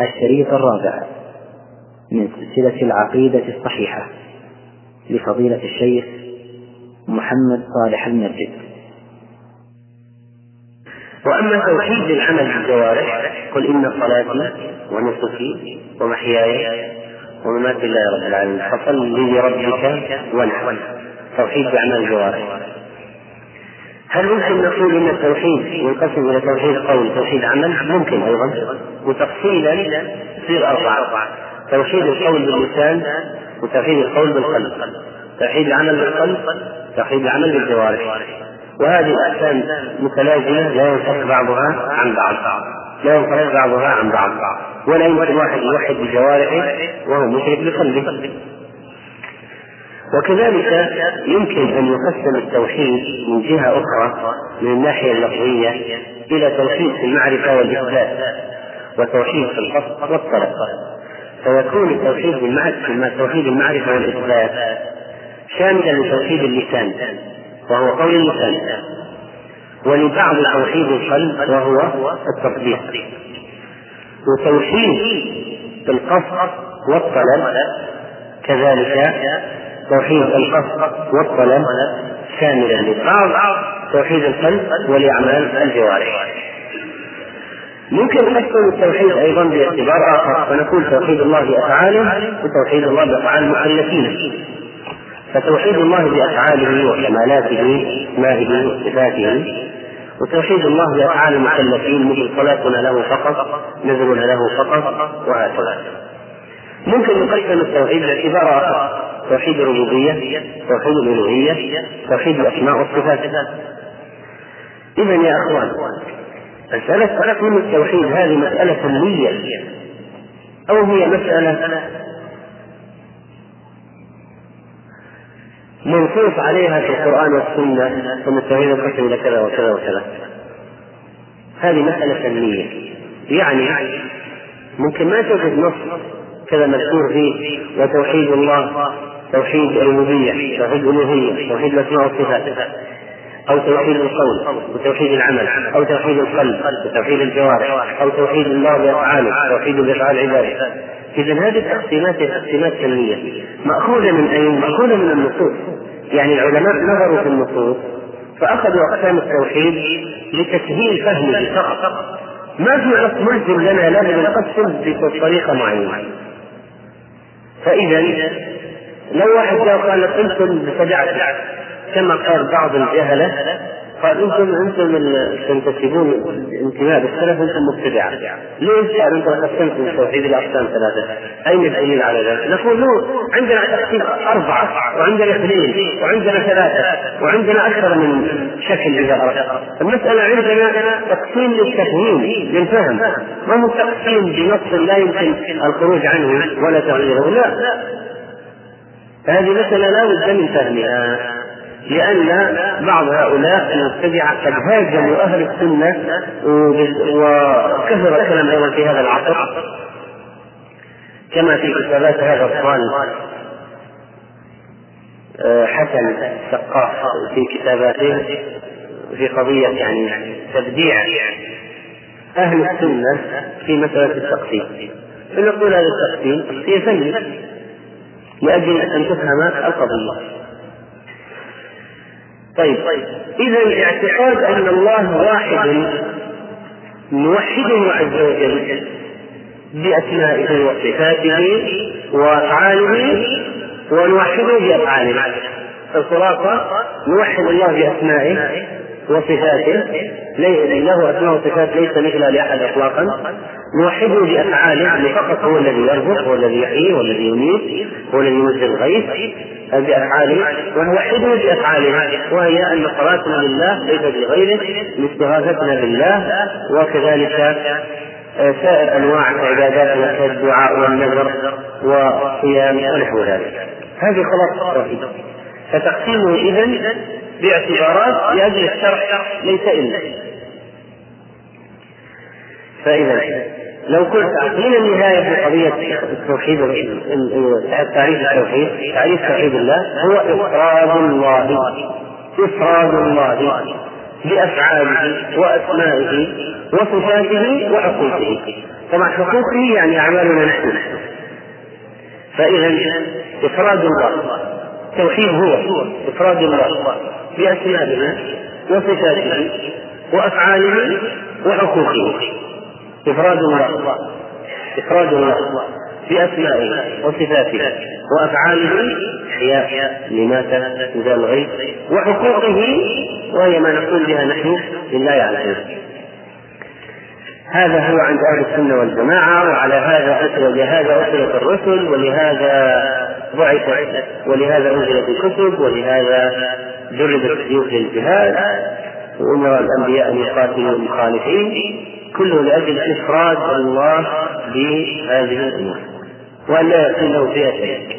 الشريط الرابع من سلسلة العقيدة الصحيحة لفضيلة الشيخ محمد صالح المسجد وأما توحيد العمل بالجوارح قل إن صلاتي ونسكي ومحياي ومماتي لله رب العالمين. فصل لربك وانحر توحيد بأعمال الجوارح هل ممكن نقول إن التوحيد ينقسم إلى توحيد قول توحيد عمل؟ ممكن أيضا. وتفصيلا يصير أربعة. توحيد القول باللسان وتوحيد القول بالقلب. توحيد العمل بالقلب توحيد العمل بالجوارح. وهذه الاقسام متلازمة لا ينفك بعضها عن بعض. لا ينفرق بعضها عن بعض. ولا يمكن واحد يوحد بجوارحه وهو مشرك بقلبه. وكذلك يمكن أن يقسم التوحيد من جهة أخرى من الناحية اللفظية إلى توحيد في المعرفة والإثبات وتوحيد في القصد والطلب فيكون التوحيد توحيد المعرفة والإثبات شاملا لتوحيد اللسان وهو قول اللسان ولبعض توحيد القلب وهو التصديق. وتوحيد القصد والطلب كذلك توحيد القصد والطلب كاملا لبعض توحيد القلب ولأعمال الجوارح ممكن نقسم التوحيد أيضا باعتبار آخر فنقول توحيد الله بأفعاله وتوحيد الله بأفعال المكلفين فتوحيد الله بأفعاله وكمالاته اسمائه وصفاته. وتوحيد الله بأفعال المكلفين مثل صلاتنا له فقط نذرنا له فقط وهكذا ممكن نقسم التوحيد اخر توحيد الربوبية توحيد الألوهية توحيد الأسماء والصفات. إذا يا أخوان مسألة تقسيم التوحيد هذه مسألة فنية أو هي مسألة منصوص عليها في القرآن والسنة ثم التوحيد القسم إلى كذا وكذا وكذا. هذه مسألة فنية يعني ممكن ما توجد نص كذا مذكور فيه وتوحيد الله توحيد الربوبية توحيد الألوهية توحيد الأسماء والصفات أو توحيد القول وتوحيد العمل أو توحيد القلب وتوحيد الجوارح أو توحيد الله بأفعاله توحيد بأفعال عباده إذا هذه التقسيمات تقسيمات كلية مأخوذة من أين؟ مأخوذة من النصوص. يعني العلماء نظروا في النصوص فأخذوا أقسام التوحيد لتسهيل فهمه فقط. ما في ملزم لنا لازم نقسم بطريقة معينة. فإذا لو واحد قال أنتم بطبيعة كما قال بعض الجهلة قال أنتم أنتم تنتسبون انتماء بالسلف أنتم مبتدعة. ليش؟ قال أنتم قسمتم التوحيد إلى اقسام ثلاثة. أين الدليل على ذلك؟ نقول له عندنا تقسيم أربعة وعندنا اثنين وعندنا ثلاثة وعندنا أكثر من شكل اذا اردت المسألة عندنا تقسيم للتفهيم للفهم. ما هو تقسيم بنص لا يمكن الخروج عنه ولا تغييره؟ لا. فهذه مسألة لا بد من فهمها. لأن بعض هؤلاء المبتدعة قد هاجموا أهل السنة وكثر الكلام أيضا في هذا العصر. كما في كتابات هذا الطالب آه، حسن السقاف في كتاباته في قضية يعني تبديع أهل السنة في مسألة التقسيم. فنقول هذا التقسيم هي فني لأجل أن تفهم القضية. طيب. إذا اعتقاد أن الله واحد نوحده عز وجل بأسمائه وصفاته وأفعاله ونوحده بأفعاله. الخلاصة نوحد الله بأسمائه وصفاته له أسماء وصفات ليس مثلها لأحد إطلاقا. نوحده بأفعاله يعني فقط هو الذي يرزق هو الذي يحيي هو الذي يميت هو الذي ينزل الغيث بأفعاله. ونوحده بأفعاله وهي أن صلاتنا لله ليست لغيره لاستغاثتنا بالله وكذلك آه، سائر أنواع عباداتنا كالدعاء والنذر والصيام ونحو ذلك. هذه خلاصة التوحيد. فتقسيمه إذا باعتبارات لأجل الشرح ليس إلا. فإذا لو قلت من النهاية في قضية التوحيد تعريف التوحيد؟ تعريف توحيد الله هو إفراد الله. إفراد الله بأفعاله وأسمائه وصفاته وحقوقه. طبعا حقوقه يعني أعمالنا نحن. فإذا إفراد الله. التوحيد هو إفراد الله. بأسمائه وصفاته وأفعاله وحقوقه إفراد الله إفراد الله بأسمائه وصفاته وأفعاله إحياء لمات إذا الغيب وحقوقه وهي ما نقول بها نحن لله وجل. هذا هو عند أهل السنة والجماعة وعلى هذا أسر ولهذا أرسلت الرسل ولهذا بعثت ولهذا أنزلت الكتب ولهذا جربت السيوف للجهاد وأمر الأنبياء أن يقاتلوا المخالفين كله لأجل إفراد الله بهذه الأمور. وأن لا يكون له فيها شيء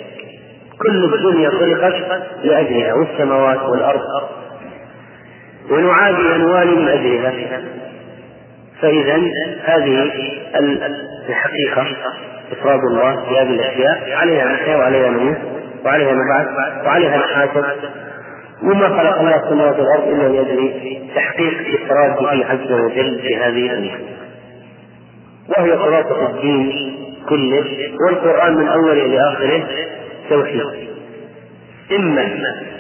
كل الدنيا خلقت لأجلها والسماوات والأرض. ونعادي أموال من أجلها. فإذا هذه الحقيقة إفراد الله بهذه الأشياء عليها نحيا وعليها نموت وعليها نبعث وعليها نحاسب. وما خلق الله السماوات والأرض إلا لأجل تحقيق إفراده عز وجل بهذه الأمور وهي خلاصة الدين كله والقرآن من أوله إلى آخره توحيد. إما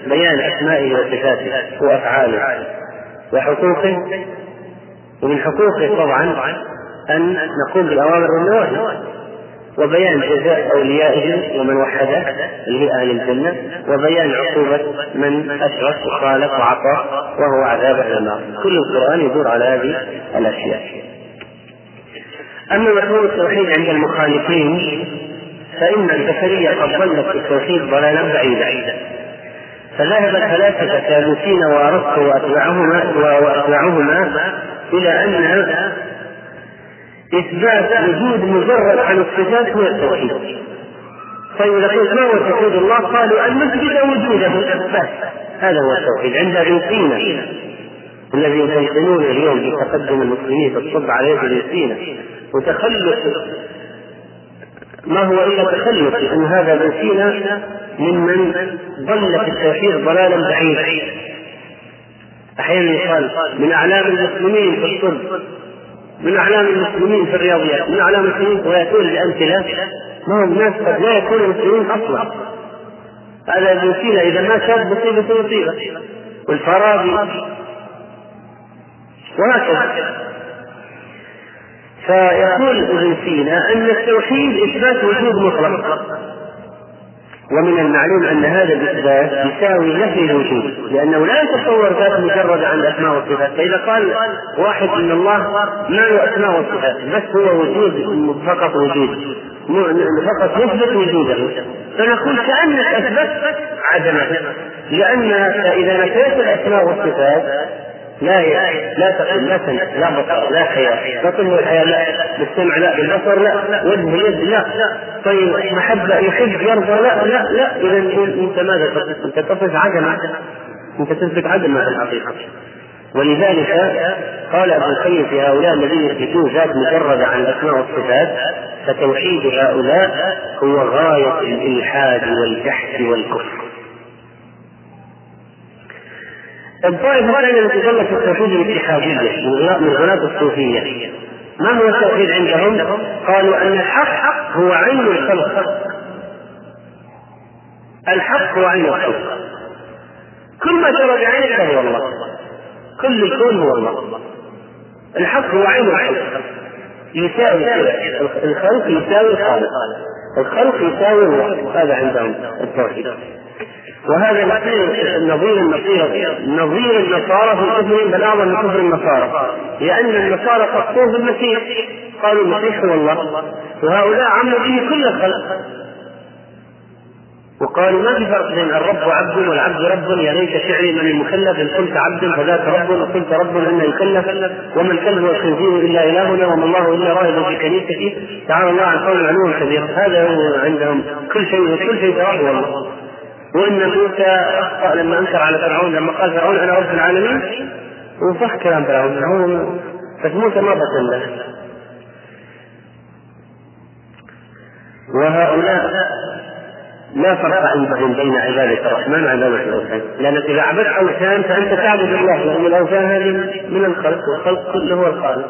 بيان أسمائه وصفاته وأفعاله وحقوقه ومن حقوقه طبعا أن نقوم بالأوامر والنواهي. وبيان جزاء أوليائه ومن وحده اللي هي أهل الجنة وبيان عقوبة من أشرك وخالف وعصى وهو عذاب النار. كل القرآن يدور على هذه الأشياء. أما مفهوم التوحيد عند المخالفين فإن البشرية قد ضلت التوحيد ضلالا بعيدا. فذهب الفلاسفة كالوسين وأرسطو وأتباعهما وأتباعهما إلى أن إثبات وجود مجرد عن الصفات هو التوحيد. طيب قلت ما هو توحيد الله؟ قالوا أن نثبت وجوده هذا هو التوحيد عند سينا. الذي يتيقنون اليوم بتقدم المسلمين في الطب على يد ابن سينا. وتخلف ما هو إلا تخلف لأن هذا ابن سينا ممن ضل في التوحيد ضلالا بعيدا. أحيانا يقال من أعلام المسلمين في الطب من أعلام المسلمين في الرياضيات من أعلام المسلمين وياتون بامثله ما هم ناس قد لا يكونوا مسلمين أصلا. هذا سينا إذا ما شاف مصيبه مصيبه والفارابي وهكذا. فيقول ابن سينا أن التوحيد إثبات وجود مطلق. ومن المعلوم أن هذا الاثبات يساوي نفي الوجود لأنه لا يتصور ذات مجرد عن الاسماء والصفات فإذا قال واحد إن الله ما له أسماء وصفات؟ بس هو وجود فقط وجود. فقط يثبت وجوده. فنقول كأنك اثبت عدمه لأن إذا نفيت الأسماء والصفات لا لا تقل لا سمع لا بصر لا حياة لا تنوي الحياة لا بالسمع لا بالبصر لا وجه اليد لا. طيب محبة يحب يرضى لا لا لا. إذا أنت ماذا تصف؟ أنت تصف عدم. أنت تثبت عدم في الحقيقة. ولذلك قال ابن القيم في هؤلاء الذين يثبتون ذات مجردة عن الأسماء والصفات فتوحيد هؤلاء هو غاية الإلحاد والجحد والكفر. الطائفة الثانية التي ظلت في التوحيد الاتحادية من غلاة الصوفية. ما هو التوحيد عندهم؟ قالوا أن الحق هو عين الخلق. الحق هو عين الخلق. كل ما ترى بعينك فهو الله. كل الكون هو الله. الحق هو عين الخلق. يساوي الخلق يساوي الخالق. الخلق يساوي الله. هذا عندهم التوحيد. وهذا نظير نظير النصيرة نظير النصارى في كفرهم بل أعظم من كفر النصارى. لأن النصارى قصوه بالمسيح. قالوا المسيح هو الله. وهؤلاء عموا به كل الخلق. وقالوا ما في فرق بين الرب عبد والعبد رب. يا ليت شعري من المكلف. إن كنت عبد فذاك رب. وقلت رب ان يكلف. وما الكلب والخنزير إلا إلهنا. وما الله إلا راهب في كنيسته تعالى الله عن قول علوم كبير هذا هو عندهم. كل شيء وكل شيء تراه والله وإن موسى أخطأ لما أنكر على فرعون لما قال فرعون أنا رب العالمين وصح كلام فرعون. فرعون بس موسى ما بطل له. وهؤلاء لا فرق عندهم بين عبادة الرحمن وعبادة الأوثان، لأنك إذا عبدت أوثان فأنت تعبد الله، لأن الأوثان هذه من الخلق والخلق كله هو الخالق.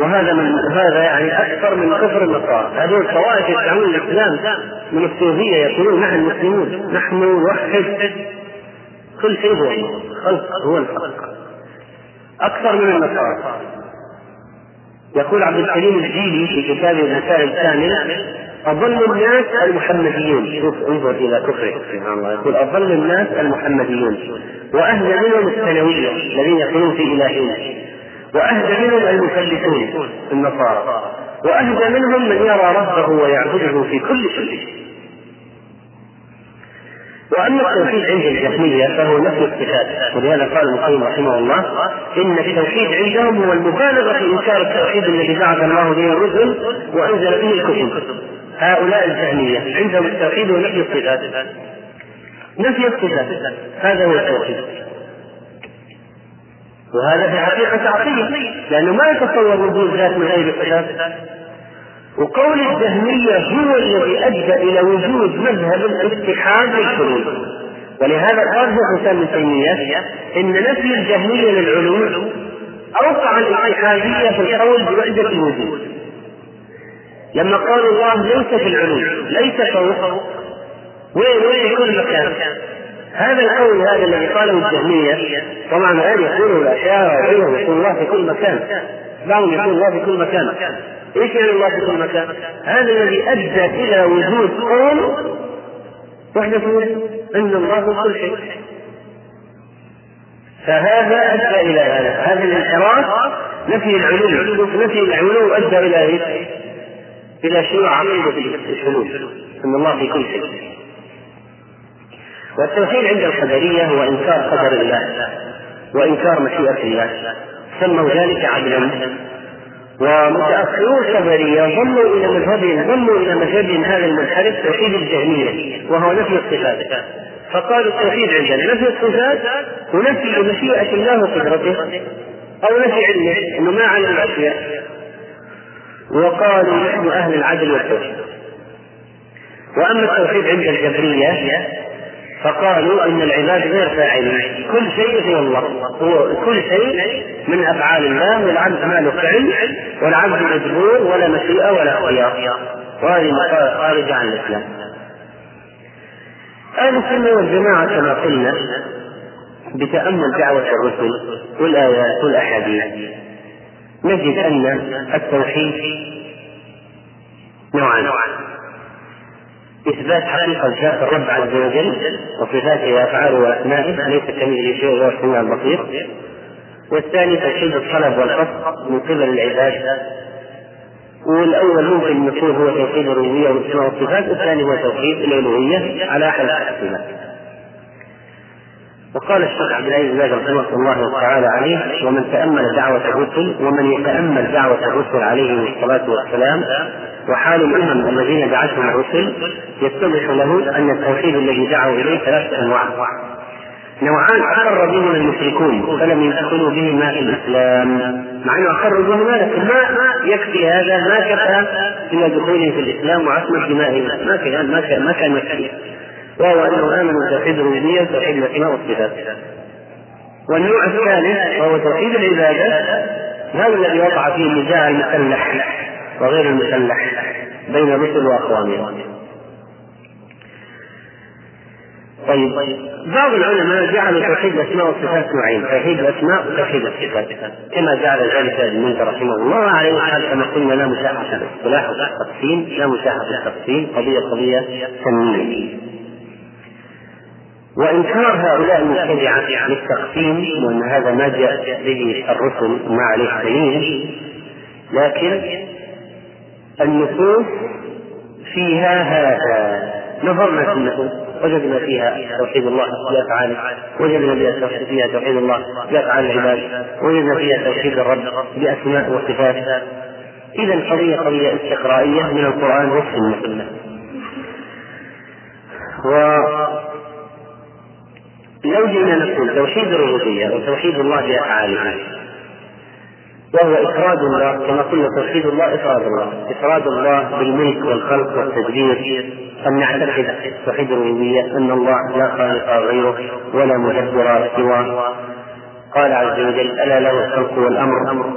وهذا من هذا يعني أكثر من كفر النصارى. هذول الطوائف يدعون الإسلام من الصوفية يقولون نحن مسلمون نحن نوحد. كل شيء هو الخلق هو الحق. أكثر من النصارى. يقول عبد الحليم الجيلي في كتابه المسائل الثامنة أضل الناس المحمديون. شوف انظر إلى كفره. سبحان الله. يقول أضل الناس المحمديون. وأهدى منهم الثانوية الذين يقولون في إلهنا وأهدى منهم المفلسون النصارى. وأهدى منهم من يرى ربه ويعبده في كل شيء. وأما التوحيد عند الجهمية فهو نفي الصفات ولهذا قال ابن القيم رحمه الله إن التوحيد عندهم هو المبالغه في انكار التوحيد الذي بعث الله به الرسل وأنزل به الكتب. هؤلاء الجهمية عندهم التوحيد هو نفي الصفات. نفي الصفات. هذا هو التوحيد. وهذا في حقيقة تعطيل لأنه ما يتصور وجود ذات من غير الصفات وقول الجهمية هو الذي أدى إلى وجود مذهب الاتحاد للحلول ولهذا قال شيخ ابن تيمية إن نفي الجهمية للعلو أوقع الاتحادية في القول بوحدة الوجود لما قالوا الله ليس في العلو ليس فوق وين وين يكون مكان؟ هذا القول هذا الذي قاله الجهمية طبعا الآن يقوله الأشاعرة وغيرهم يقول الله في كل مكان. بعضهم يقول الله في كل مكان. إيش يعني الله في كل مكان؟ هذا الذي أدى إلى وجود قول وحدة أن الله في كل شيء. فهذا أدى إلى هذا. هذا الانحراف نفي العلو نفي العلو أدى إلى إيش؟ إلى شيوع عقيده الحلول أن الله في كل شيء. والتوحيد عند القدرية هو إنكار قدر الله وإنكار مشيئة الله. سموا ذلك عدلا. ومتأخرون الخبرية ظلوا إلى مذهبهم ظلوا إلى مذهبهم هذا المنحرف توحيد الجهمية. وهو نفي الصفات. فقالوا التوحيد عندنا. نفي الصفات ونفي مشيئة الله وقدرته أو نفي علمه أنه ما علم الأشياء. وقالوا نحن أهل العدل والتوحيد. وأما التوحيد عند الجبرية فقالوا أن العباد غير فاعلين. كل شيء هو الله. هو كل شيء من أفعال الله والعبد ما له فعل والعبد مجبور ولا مشيئة ولا اختيار. وهذه خارجة عن الإسلام. أهل السنة والجماعة كما قلنا بتأمل دعوة الرسل والآيات والأحاديث. نجد أن التوحيد نوعان. إثبات حقيقة ذات الرب عز وجل وصفاته وأفعاله وأسمائه ليس كمثله شيء وهو السميع البصير. والثاني توحيد الطلب والقصد من قبل العباد. والأول ممكن يكون هو توحيد الربوبية والأسماء والصفات والثاني هو توحيد الألوهية على أحد التقسيمات وقال الشيخ عبد العزيز بن رحمه الله تعالى عليه ومن تأمل دعوة الرسل ومن يتأمل دعوة الرسل عليهم الصلاة والسلام وحال الأمم الذين دعتهم الرسل يتضح له أن التوحيد الذي دعوا إليه ثلاثة أنواع. نوعان أقر بهما المشركون فلم يدخلوا بهما في الإسلام. مع أنه أقروا بهما لكن ما يكفي هذا ما كفى إلى دخولهم في الإسلام وعصمة دمائهم ما كان ما كان ما كان يكفي. وهو أنه آمنوا بتوحيد الربوبية وتوحيد الأسماء والصفات. والنوع الثالث وهو توحيد العبادة هذا الذي وقع فيه النزاع المسلح وغير المسلح بين الرسل وأخوانهم؟ طيب بعض العلماء جعلوا توحيد الأسماء والصفات نوعين توحيد الأسماء وتوحيد الصفات. كما جعل ذلك ابن رحمه الله عليه وسلم كما قلنا لا مساحه في الاصطلاح والتقسيم لا مساحه في التقسيم قضية قضية فنيه وإنكار هؤلاء المبتدعه للتقسيم وإن هذا ما جاء به الرسل وما عليه دليل لكن النصوص فيها هذا. نظرنا في النصوص. وجدنا فيها توحيد الله بأفعاله وجدنا فيها توحيد الله بأفعال العباد. وجدنا فيها توحيد الرب بأسماء وصفات. إذا القضية قضية استقرائية من القرآن والسنة. و لو جئنا نقول توحيد الربوبية وتوحيد الله بأفعاله. وهو إفراد الله كما قلنا توحيد الله إفراد الله. إفراد الله بالملك والخلق والتدبير. أن نعتقد توحيد الربوبية أن الله لا خالق غيره ولا مدبر سواه. قال عز وجل ألا له الخلق والأمر.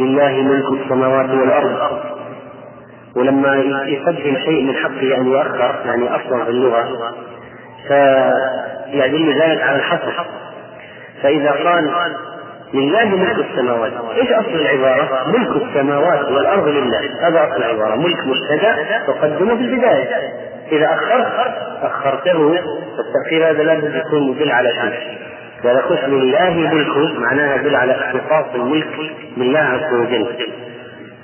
لله ملك السماوات والأرض. ولما يقدم شيء من حقه أن يؤخر يعني أصلا في اللغة فيدل ذلك على الحصر. فإذا قال لله ملك السماوات إيش أصل العبارة؟ ملك السماوات والأرض لله. هذا أصل العبارة. ملك مبتدأ تقدمه في البداية. إذا أخرت أخرته فالتاخير هذا لازم يكون يدل على شيء. إذا قلت لله ملكه معناها يدل على اختصاص الملك لله عز وجل.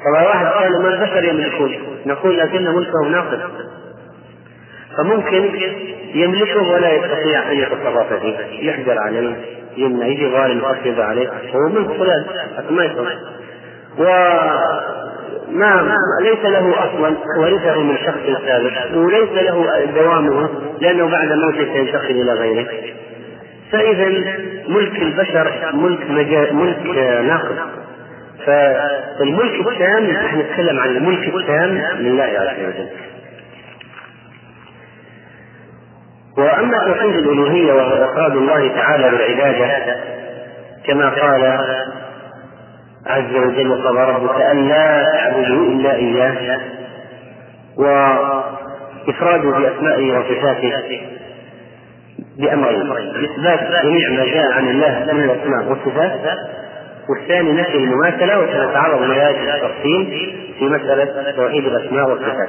طبعا واحد قال ما البشر يملكون؟ نقول لكن ملكه ناقص. فممكن يملكه ولا يستطيع أن يتصرف فيه. يحجر عليه يمنع يجي ظالم يخفض عليه. هو ملك فلان ما يصلح وما ليس له أصلا ورثه من شخص سابق وليس له دوامه لأنه بعد موته سينتقل إلى غيره. فإذا ملك البشر ملك. ملك ناقص. فالملك التام نحن نتكلم عن الملك التام لله عز وجل. وأما توحيد الألوهية وهو افراد الله تعالى بالعبادة كما قال عز وجل وقضى ربك ان لا تعبدوا إلا إياه وإفراده بأسمائه وصفاته بأمرين إثبات جميع ما جاء عن الله من الأسماء والصفات والثاني نفي المماثلة وسنتعرض لهذا التفصيل في مسألة توحيد الأسماء والصفات.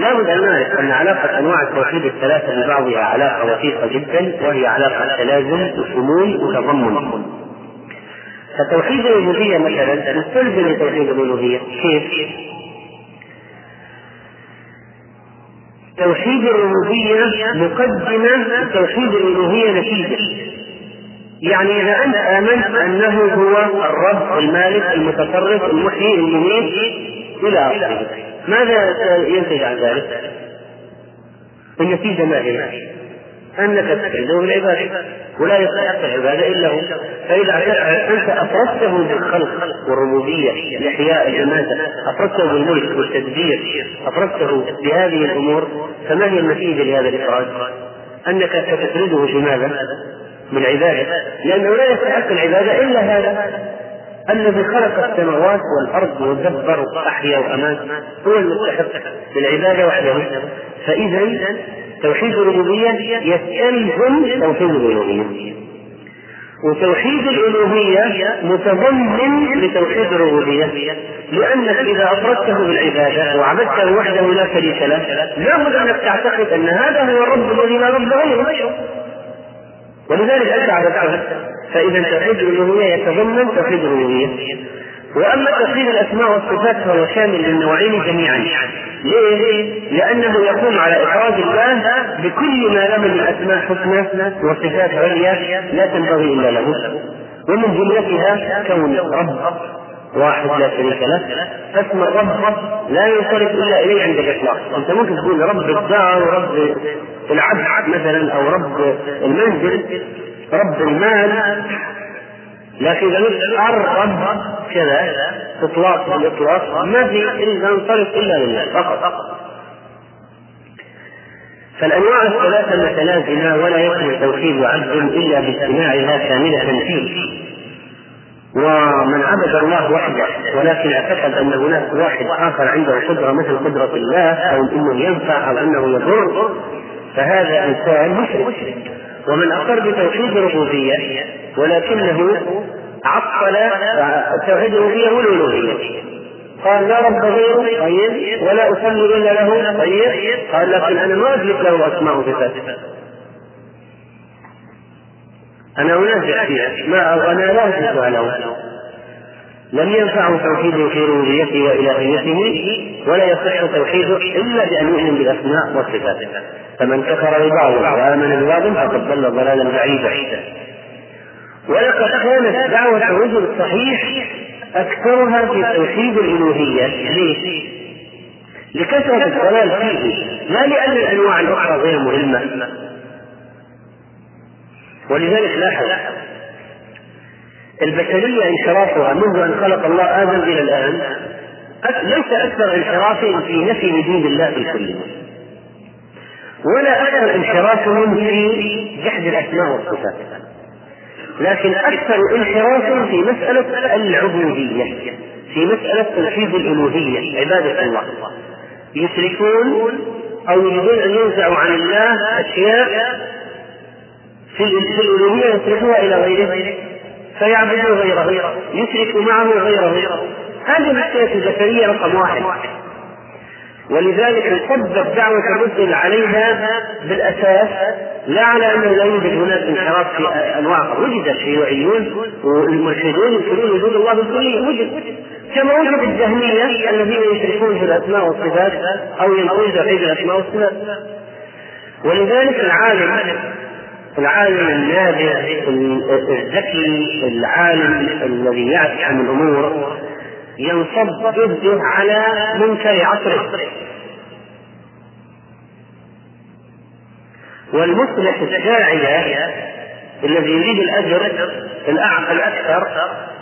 لا بد أن نعرف أن علاقة أنواع التوحيد الثلاثة ببعضها علاقة وثيقة جدا وهي علاقة تلازم وشمول وتضمن. فتوحيد الألوهية مثلا مستلزم لتوحيد الألوهية، كيف؟ توحيد الربوبية مقدمة توحيد الألوهية نتيجة. يعني إذا أنت آمنت أنه هو الرب المالك المتصرف المحيي المميت إلى آخره. ماذا ينتج عن ذلك؟ النتيجة ما هي؟ أنك تستعيذه بالعبادة ولا يستحق العبادة إلا هو فإذا أنت أفردته بالخلق والربوبية الإحياء الإماتة أفردته بالملك والتدبير أفردته بهذه الأمور فما هي النتيجة لهذا الإفراد؟ أنك ستفرده بماذا؟ بالعبادة لأنه لا يستحق العبادة إلا هذا الذي خلق السماوات والأرض ودبر واحيا وامات هو المستحق للعبادة وحده. فاذا توحيد الربوبيه يستلزم توحيد الألوهية. وتوحيد الألوهية متضمن لتوحيد الربوبية. لأنك إذا أفردته بالعبادة وعبدته وحده لا شريك له لابد أنك تعتقد أن هذا هو الرب الذي لا رب غيره. ولذلك عبدته فإذا توحيد الألوهية يتضمن توحيد الربوبية وأما توحيد الأسماء والصفات فهو شامل للنوعين جميعا. ليه؟ لأنه يقوم على إفراد الله بكل ما له من أسماء حسنى وصفات عليا لا تنبغي إلا له. ومن جملتها كون رب واحد لا شريك له. فاسم الرب لا ينصرف إلا إليه عند الإطلاق، أنت ممكن تقول رب الدار ورب العبد مثلا أو رب المنزل. رب المال. لكن إذا الرب كذا إطلاق بالاطلاق ما في إلا ينصرف إلا لله فقط. فالأنواع الثلاثة متلازمه ولا يكون توحيد عبد إلا باجتماعها كاملة فيه. ومن عبد الله وحده ولكن اعتقد أن هناك واحد آخر عنده قدرة مثل قدرة الله أو إنه ينفع أو أنه يضر فهذا إنسان مشرك. ومن أقر بتوحيد الربوبية ولكنه عطل توحيد الربوبية والألوهية. قال لا رب غيره طيب ولا أصلي إلا له طيب. قال لكن أنا ما اثبت له أسماء وصفات. أنا انازع فيها ما أنا لا اثبتها له. لم ينفعه توحيده في ربوبيته وإلهيته ولا يصح توحيده إلا بان يؤمن بالأسماء والصفات. فمن كفر ببعض وآمن ببعض فقد ضل ضلالا بعيدا. ولقد كانت دعوة الرجل الصحيح أكثرها في توحيد الألوهية ليش؟ لكثرة الضلال فيه لا لأن الأنواع الأخرى غير مهمة. ولذلك لاحظ البشرية انحرافها منذ أن خلق الله آدم إلى الآن ليس أكثر انحراف في نفي وجود الله بالكلية ولا أكثر انحرافهم في جحد الأسماء والصفات. لكن أكثر انحراف في مسألة العبودية في مسألة توحيد الألوهية عبادة الله. يشركون أو يريدون أن ينزعوا عن الله أشياء في الألوهية يصرفوها إلى غيره. فيعبدون غيره يشرك معه غيره. هذه مشكلة زكريا رقم واحد. ولذلك انصبت دعوة الرسل عليها بالأساس لا على أنه لا يوجد هناك انحراف في أنواع وجد الشيوعيون والملحدون ينكرون وجود الله بالكلية. وجد. كما وجد الجهمية الذين يشركون في الأسماء والصفات أو ينكرون توحيد الأسماء والصفات. ولذلك العالم العالم النابع الذكي العالم الذي يعرف عن الأمور ينصب جهده على منكر عصره. والمصلح الداعية الذي يريد الأجر الأكثر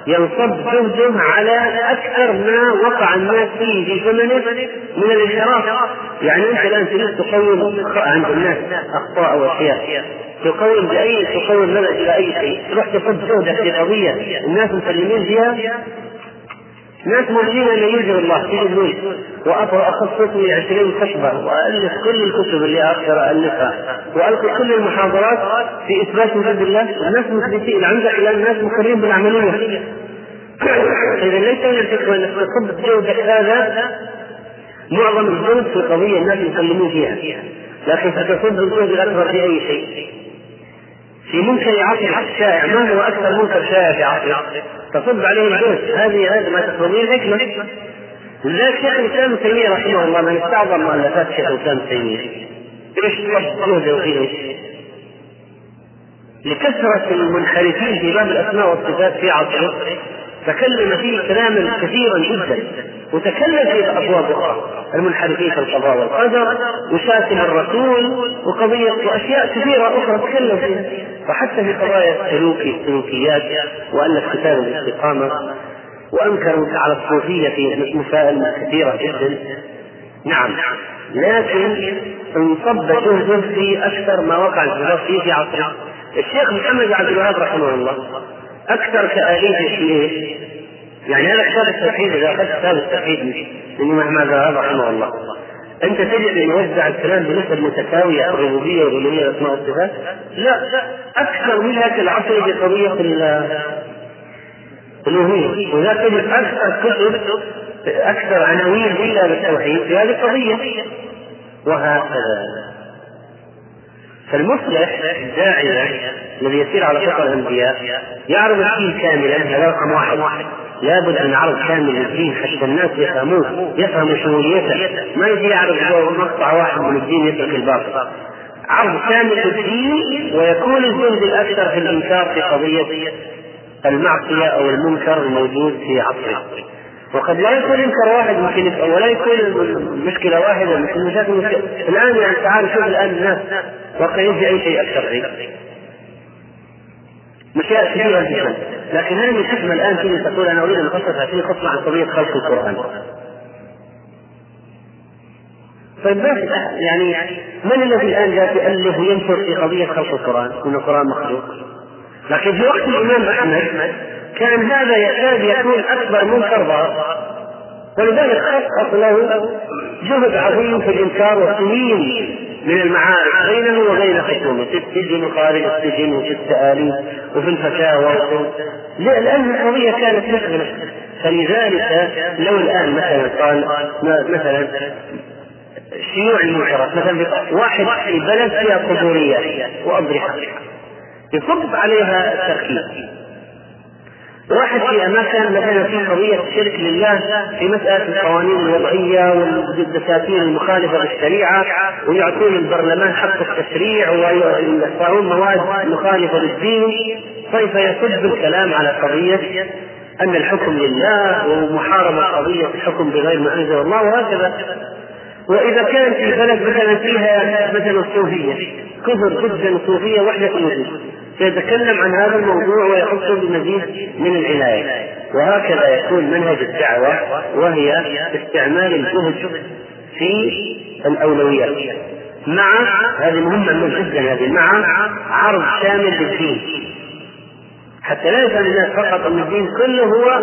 ينصب جهده على أكثر ما وقع الناس فيه في زمنه من الانحراف. يعني أنت الآن تريد تقوم عند الناس أخطاء وأشياء. تقوم بأي تقوم لنا إلى أي شيء. تروح تصب جهدك في قضية الناس مسلمين فيها. ناس مؤمنين أن يوجد الله في الوجود واخصص لي 20 خطبه والف كل الكتب اللي أقدر الفها وألقي كل المحاضرات في إثبات وجود الله. الناس مثبتين عندك الان الناس مقرين بالعملية. إذا ليس من الفكرة انك تصب جهدك هذا معظم الجهد في قضيه الناس يسلمون فيها. لكن ستصب الجهد الأكبر في أي شيء. في منكر عصر شائع ما هو أكثر منكر شائع في عصر تصب عليه الجهد هذه هذا ما تقتضيه الحكمة. لذلك شيخ الاسلام ابن تيمية رحمه الله من استعظم مؤلفات شيخ الإسلام ابن تيمية. إيش صب جهده في إيش؟ لكثرة المنحرفين في باب الأسماء والصفات في عصره تكلم فيه كلاما كثيرا جدا وتكلم في أبواب أخرى. المنحرفين في القضاء والقدر وشاتم الرسول وقضية وأشياء كثيرة أخرى تكلم فيها. وحتى في قضايا السلوكي السلوكيات وألف كتاب الاستقامة وأنكر على الصوفية في مسائل كثيرة جدا نعم لكن انصب جهده في أكثر ما وقع الانحراف فيه في عصره الشيخ محمد عبد الوهاب رحمه الله أكثر تأليفه في إيش؟ يعني هذا كتاب التوحيد إذا أخذت كتاب التوحيد من محمد الوهاب رحمه الله أنت تجد أن يوزع الكلام بنسب متساوية الربوبية والألوهية والأسماء والصفات؟ لا أكثر منها في العصر بقضية الألوهية وذا تجد أكثر كتب أكثر عناوين إلا بالتوحيد في هذه القضية. وهكذا. فالمصلح الداعية الذي يسير على فطر الأنبياء يعرض الدين كاملا هذا رقم واحد. لابد أن يعرض كامل الدين حتى الناس يفهموه يفهموا شموليته. ما يجي يعرض مقطع واحد من الدين يترك الباقي عرض كامل الدين ويكون الجهد الأكثر في الإنكار في قضية المعصية أو المنكر الموجود في عصره. وقد لا يكون انكر واحد ممكن ولا يكون مشكلة واحدة مثل مشاكل الآن يعني تعال شوف الآن الناس وقد يجي أي شيء أكثر. فيه مشاكل كثيرة جدا لكن هذه الحكمة الآن تيجي تقول أنا أريد أن أخصص هذه خطبة عن قضية خلق القرآن. طيب يعني من الذي الآن جاء يؤلف وينشر في قضية خلق القرآن؟ أن القرآن مخلوق. لكن في وقت الإمام أحمد كان هذا يكاد يكون أكبر منكر ظاهر. ولذلك خصص له جهد عظيم في الإنكار وسنين من المعارك بينه وبين خصومه في السجن وخارج السجن وفي التآليف وفي الفتاوى. لأن القضية كانت مشغلة فلذلك لو الآن مثلا قال مثلا شيوع المنكرات مثلا واحد في بلد فيها قبوريات وأضرحة يصب عليها التركيب واحد في أماكن مثلا في قضيه الشرك لله في مسألة القوانين الوضعية والدساتير المخالفة للشريعة ويعطون البرلمان حق التشريع ويختارون مواد مخالفة للدين. طيب فيصب الكلام على قضية أن الحكم لله ومحاربة قضية الحكم بغير ما أنزل الله وهكذا؟ وإذا كان في بلد مثلا فيها مثلا الصوفية كثر جدا صوفية وحدة الوجود سيتكلم عن هذا الموضوع ويحث بمزيد من العناية. وهكذا يكون منهج الدعوة وهي استعمال الجهد في الأولويات مع هذه مهمة جدا هذه مع عرض شامل للدين. حتى لا يفهم الناس فقط أن الدين كله هو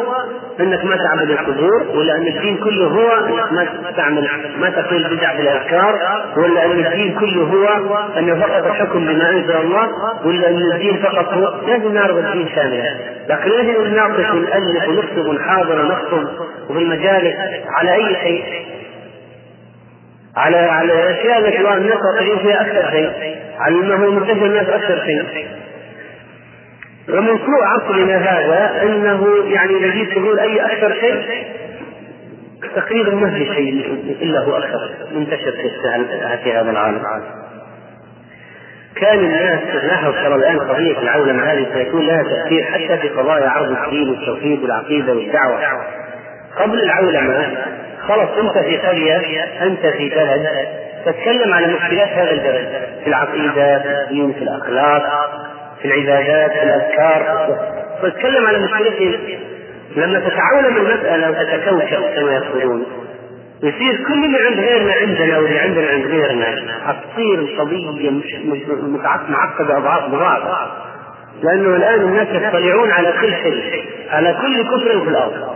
أنك ما تعبد القبور ولا أن الدين كله هو أنك ما تعمل ما تقول بدع في الاذكار ولا أن الدين كله هو انه فقط الحكم بما أنزل الله ولا أن الدين فقط هو لازم نعرف الدين شاملا لكن لازم نناقش ونالف ونكتب ونحاضر ونخطب وفي المجالس على أي شيء؟ على على الاشياء التي الناس واقعين فيها أكثر شيء على ما هو منتشر الناس أكثر شيء. ومن سوء عقلنا هذا إنه يعني نجد تقول أي أكثر شيء؟ تقريبا ما في شيء إلا هو أكثر منتشر في هذا العالم. كان الناس لاحظ ترى الآن قضية العولمه هذه سيكون لها تأثير حتى في قضايا عرض الدين والتوحيد والعقيدة والدعوة. قبل العولمه خلص أنت في قرية أنت في بلد تتكلم على مشكلات هذا البلد في العقيدة في الدين في الأخلاق. في العبادات في الأذكار. تتكلم على مشكلتهم لما تتعولم المسألة وتتكوكب كما يقولون يصير كل اللي عند غيرنا عندنا واللي عندنا عند غيرنا حتصير القضية مش معقده أضعاف ببعض لأنه الآن الناس يطلعون على كل شيء على كل كفر في الأرض.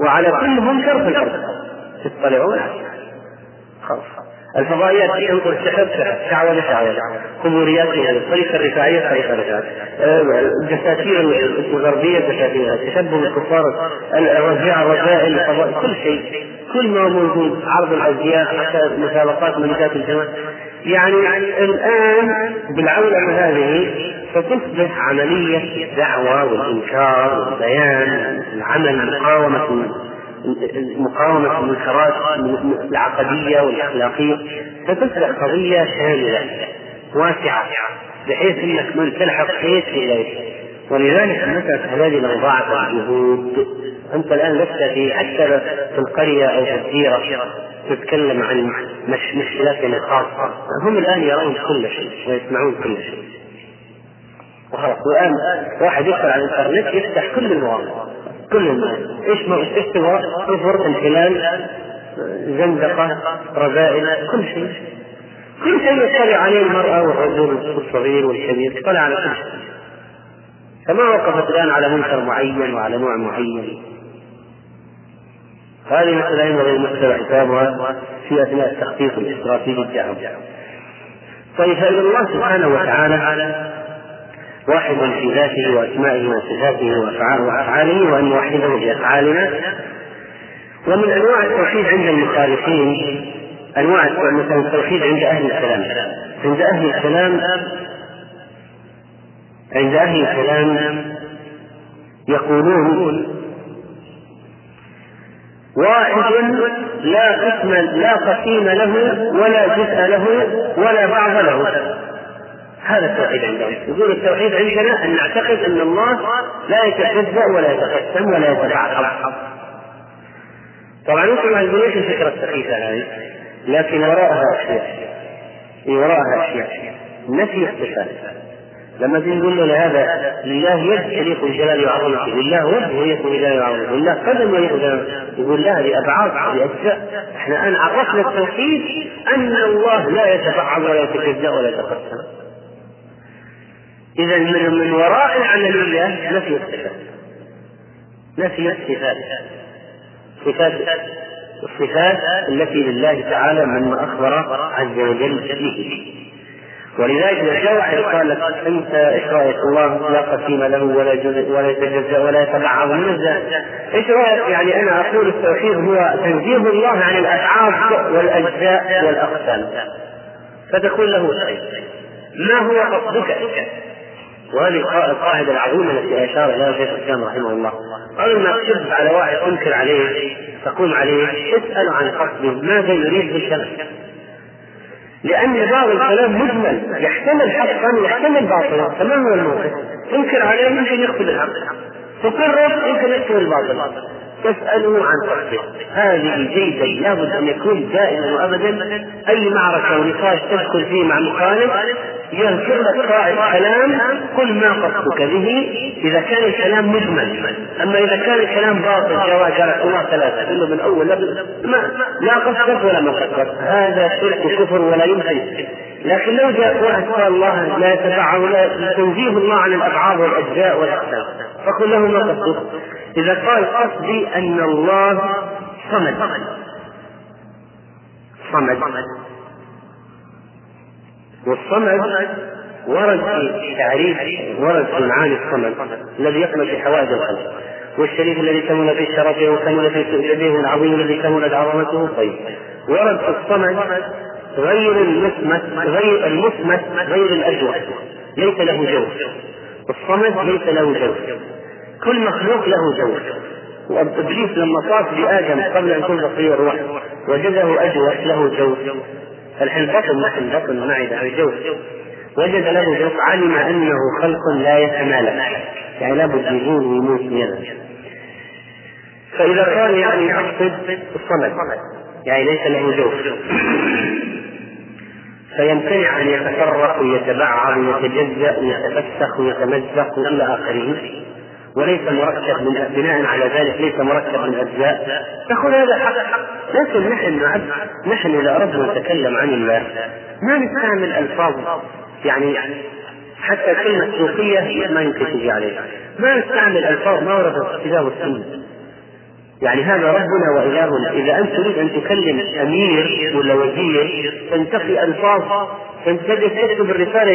وعلى كل منكر في الأرض. تطلعون خلاص. الفضائيات في انظر سحب شعوذه شعوذه قبوريات الطريقة الرفاعيه الطريقة الرفاعيه الدساتير الغربية الدساتير التشبه بالكفار الرجاء الرجائل كل شيء. كل ما موجود عرض الازياء حتى مسابقات ملكات الجمال يعني الآن بالعولمه هذه ستصبح عملية دعوة والإنكار والبيان العمل مقاومة مقاومة المنكرات العقدية والأخلاقية فتصبح قضية شاملة واسعة بحيث أنك من تلحق حيث إليه ولذلك المسألة هذه لو ضاعت الجهود أنت الآن لست في حتى في القرية أو في الديرة تتكلم عن مش مشكلاتنا الخاصة هم الآن يرون كل شيء ويسمعون كل شيء. وخلاص والآن واحد يدخل على الإنترنت يفتح كل المواقع. كل الناس إيش تبغى؟ كفر انحلال زندقة رذائل كل شيء. كل شيء يطلع عليه المرأة والرجل الصغير والكبير يطلع على كل شيء. فما وقفت الآن على منكر معين وعلى نوع معين. هذه مسألة ينبغي المسألة حسابها في أثناء التخطيط الاستراتيجي الدعوي طيب فإن الله سبحانه وتعالى واحد في ذاته وأسمائه وصفاته وأفعاله وأن نوحده بافعالنا ومن أنواع التوحيد عند المخالفين أنواع مثلا التوحيد عند أهل الكلام. عند أهل الكلام عند أهل الكلام يقولون واحد لا قسم لا قسيم له ولا جزء له ولا بعض له. هذا التوحيد عندهم يقول التوحيد عندنا أن نعتقد أن الله لا يتجزأ ولا يتقسم ولا يتبعض طبعا أنتم ما تقولون الفكرة السخيفة هذه؟ لكن وراءها أشياء. وراءها أشياء. نفي الصفات لما تيجي نقول له لهذا لله يد يليق بجلاله وعظمته لله وجه يليق بجلاله وعظمته لله قدم يليق بجلاله يقول لا هذه ابعاد إحنا الآن عرفنا التوحيد أن الله لا يتبعض ولا يتجزا ولا يتقسم. إذا من من وراء العملية نفي الصفات. نفي الصفات. صفات الصفات التي لله تعالى مما أخبر عز وجل به. ولذلك واحد قال لك أنت إيش رأيك الله لا قسيم له ولا جزء ولا يتجزأ ولا يتبعض من الذات إيش رأيك؟ يعني أنا أقول التوحيد هو تنزيه الله عن الأفعال والأجزاء والأقسام. فتقول له شيء ما هو قصدك؟ وهذه القاعدة العظيمة التي أشار إليها شيخ الإسلام رحمه الله. قبل ما تشد على واحد تنكر عليه تقوم عليه اسأل عن قصده ماذا يريد بالكلام. لأن بعض الكلام مجمل يحتمل حقا ويحتمل باطلا. هو الموقف؟ تنكر عليه يمكن يقتل الحق. تقرر يمكن يقتل الباطل. تسأله عن قصده هذه جيدة لابد أن يكون دائما وأبدا. أي معركة ونقاش تدخل فيه مع مخالف يذكر لك قائد كلام قل ما قصدك به. إذا كان الكلام مجمل أما إذا كان الكلام باطل جواب جرت الله ثلاثة إنه من أول ما؟ لا قصدك ولا ما قصدك هذا شرك وكفر ولا يمكن لكن لو جاء واحد قال الله لا يتبعه ولا تنزيه الله عن الأبعاد والأجزاء والأقسام فقل له ما قصدك؟ إذا قال قصدي أن الله صمد. صمد. والصمد ورد في تعريف ورد في معاني الصمد الذي يقمع في حوائج الخلق. والشريف الذي كمل في شرفه وكمل في يديه العظيم الذي كملت عظمته. طيب. ورد في الصمد غير المسمت غير المسمت غير الأجوف ليس له جوف الصمد ليس له جوف كل مخلوق له جوف وابليس لما طاف بادم قبل أن تنفخ فيه الروح وجده اجوف له الحين بطن مثل بطن معده جوف. وجد له جوف علم أنه خلق لا يتمالك. يعني لابد يجوز ويموت يدا فإذا كان يعني يقصد الصمد. يعني ليس له جوف. فيمتنع أن يتفرق ويتبعض ويتجزأ ويتفسخ ويتمزق إلى آخره. وليس مركب من بناء على ذلك ليس مركب من أجزاء. نقول هذا حق لكن نحن نحن إذا أردنا نتكلم عن الله ما نستعمل الفاظ يعني حتى كلمة صوفية ما يمكن تجي عليها. ما نستعمل ألفاظ ما وردت في الكتاب والسنة يعني هذا ربنا وإلهنا. إذا أنت تريد أن تكلم أمير ولا وزير تنتقي ألفاظ تنتبه تكتب الرسالة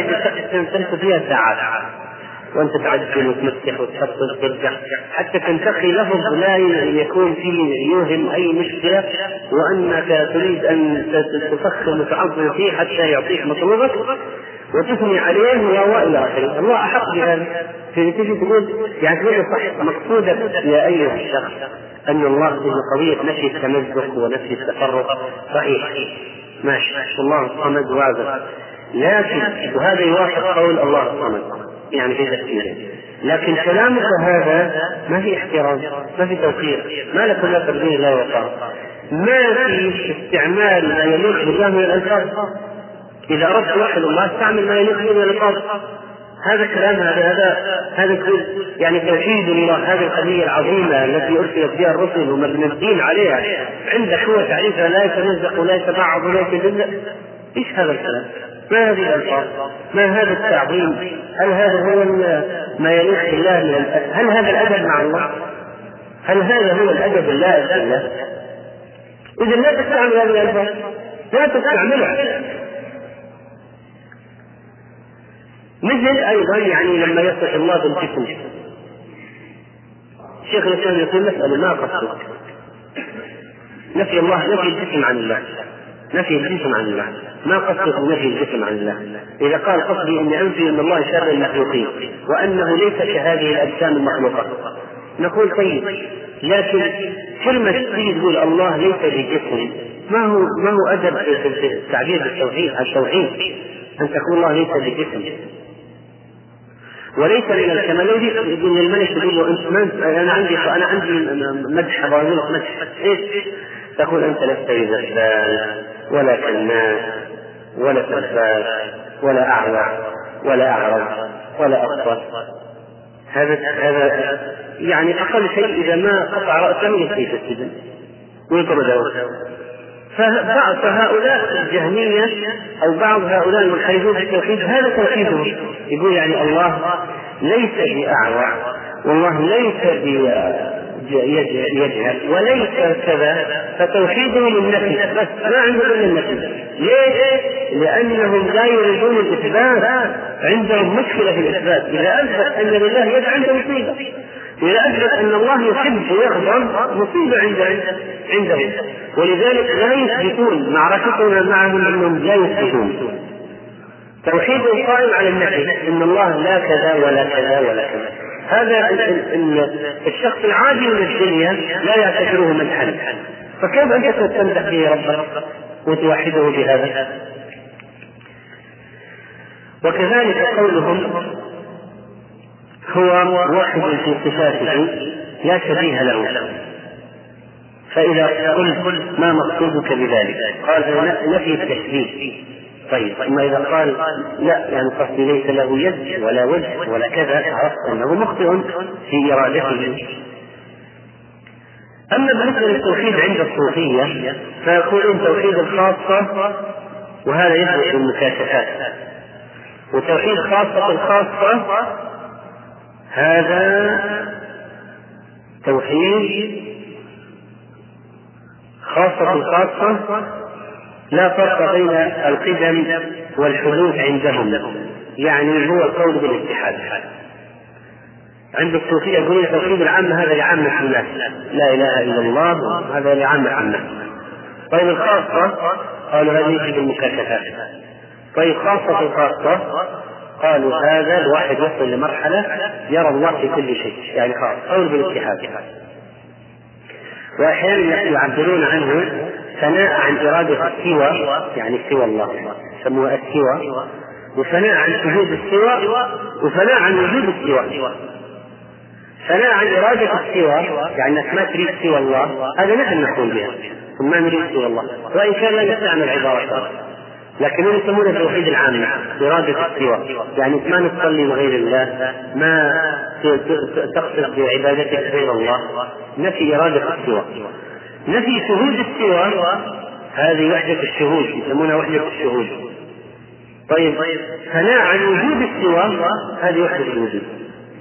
تمسك فيها ساعات. وأنت تعجل وتمسح وتحط وترجع حتى تنتقي لفظ لا يكون فيه يوهم أي مشكلة وأنك تريد أن تفخم وتعظم فيه حتى يعطيك مطلوبك وتثني عليه وإلى آخره، الله أحق بهذا، تجي تقول يعني تقول صح مقصودك يا أيها الشخص أن الله في قضيه نفي التمزق ونفي التفرق. صحيح. ماشي. الله الصمد واضح. لكن وهذا يوافق قول الله الصمد. يعني في تفسيره لكن كلامك هذا ما في احترام ما في توقير ما لكم لا تبدين لا وقار. ما في استعمال ما يليق بالله من الألفاظ؟ إذا أردت توحد الله أستعمل ما يليق به من الألفاظ هذا الكلام هذا هذا هذا يعني توحيد الله هذه القضية العظيمة التي أرسلت بها الرسل ومبنيين عليها. عندك هو تعريفها لا يتمزق ولا يتبعض ولا يتجزا إيش هذا الكلام؟ ما هذه الألفاظ؟ ما هذا التعظيم؟ هل هذا هو ما يليق بالله من هل هذا الأدب مع الله؟ هل هذا هو الأدب اللائق بالله؟ إذا لا تستعمل هذه الألفاظ لا تستعملها مثل أيضا يعني لما يصف الله بالجسم شيخ الإسلام يقول نسأل ما قصدك نفي الله نفي الجسم عن الله نفي الجسم عن الله ما قصده نفي الجسم عن الله. إذا قال قصدي أني أنفي أن الله شر المخلوقين وأنه ليس كهذه الأجسام المخلوقة. نقول طيب لكن كلمة تيجي تقول الله ليس بجسم. ما هو ما هو أدب في التعبير بالتوحيد التوحيد أن تقول الله ليس بجسم. وليس من الكمال. لو جيت يقول الملك تقول له انت أنا عندي أنا عندي مدح لك مدح. إيش؟ تقول أنت لست بزبال ولا كناس ولا سفاح ولا أعور ولا اعرج ولا اصفر هذا هذا يعني أقل شيء إذا ما قطع رأسه يكفي في السجن ويطرده فبعض فهؤلاء الجهمية أو بعض هؤلاء المنحرفون في التوحيد هذا توحيدهم يقول يعني الله ليس بأعور والله ليس يجهل وليس كذا فتوحيده للنفي بس ما عندهم إلا النفي ليش؟ لأنهم لا يريدون الإثبات عندهم مشكلة في الإثبات. إذا أثبت أن لله يد عنده مصيبة. إذا أثبت أن الله يحب ويغضب مصيبة عند عندهم. ولذلك لا يثبتون معركتنا معهم أنهم لا يثبتون. توحيد قائم على النفي إن الله لا كذا ولا كذا ولا كذا. هذا الشخص العادي من الدنيا لا يعتبره مدحا. فكيف انت تمدح به ربك وتوحده بهذا؟ وكذلك قولهم هو واحد في صفاته لا شبيه له. فإذا قلت ما مقصودك بذلك؟ قال نفي التشبيه. طيب اما إذا قال لا يعني قصدي ليس له يد ولا وجه ولا كذا عرفت أنه مخطئ في إرادته. أما بالنسبة للتوحيد عند الصوفية فيقولون توحيد الخاصة وهذا يثبت بالمكاشفات وتوحيد خاصة الخاصة هذا توحيد خاصة الخاصة لا فرق بين القدم والحدوث عندهم. يعني هو القول بالاتحاد. عند الصوفية يقولون توحيد العامة هذا لعامة الناس. لا إله إلا الله هذا لعامة الناس. طيب الخاصة قالوا هذه يجب المكاشفات طيب خاصة الخاصة قالوا هذا الواحد يصل لمرحلة يرى الله في كل شيء. يعني خاص قول بالاتحاد. وأحيانا يعبرون عنه ثناء عن إرادة السوى يعني سوى الله يسموها السوى وثناء عن شهود السوى وثناء عن وجود السوى. ثناء عن إرادة السوى يعني أنك ما تريد سوى الله هذا نحن نقول بها ما نريد سوى الله. وإن كان لا نستعمل عبارة لكن هم يسمونه التوحيد العام إرادة السوى. يعني ما نصلي لغير الله ما تقصد بعبادتك غير الله نفي إرادة السوى. نفي شهود السوى. هذه وحدة الشهود يسمونها وحدة الشهود. طيب ثناء عن وجود السوى هذه وحدة الوجود.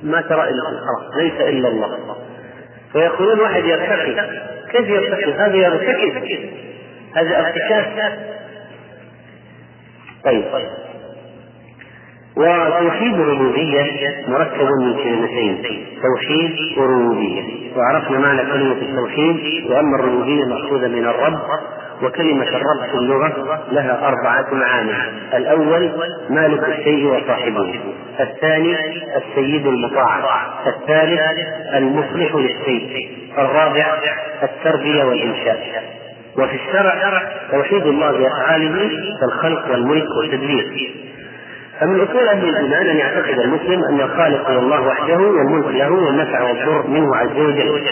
ما ترى إلا خلاص ليس إلا الله. فيقولون واحد يرتقي. كيف يرتقي؟ هذا يرتكب هذا ارتكاز. طيب. وتوحيد الربوبية مركب من كلمتين توحيد وربوبية. وعرفنا معنى كلمة التوحيد وأما الربوبية مأخوذة من الرب وكلمة الرب في اللغة لها أربعة معاني. الأول مالك الشيء وصاحبه. الثاني السيد المطاع. الثالث المصلح للشيء. الرابع التربية والإنشاء. وفي الشرع توحيد الله بأفعاله كالخلق والملك والتدبير. فمن أصول أهل الإيمان أن يعتقد المسلم أن الخالق هو الله وحده والملك له والنفع والضر منه عز وجل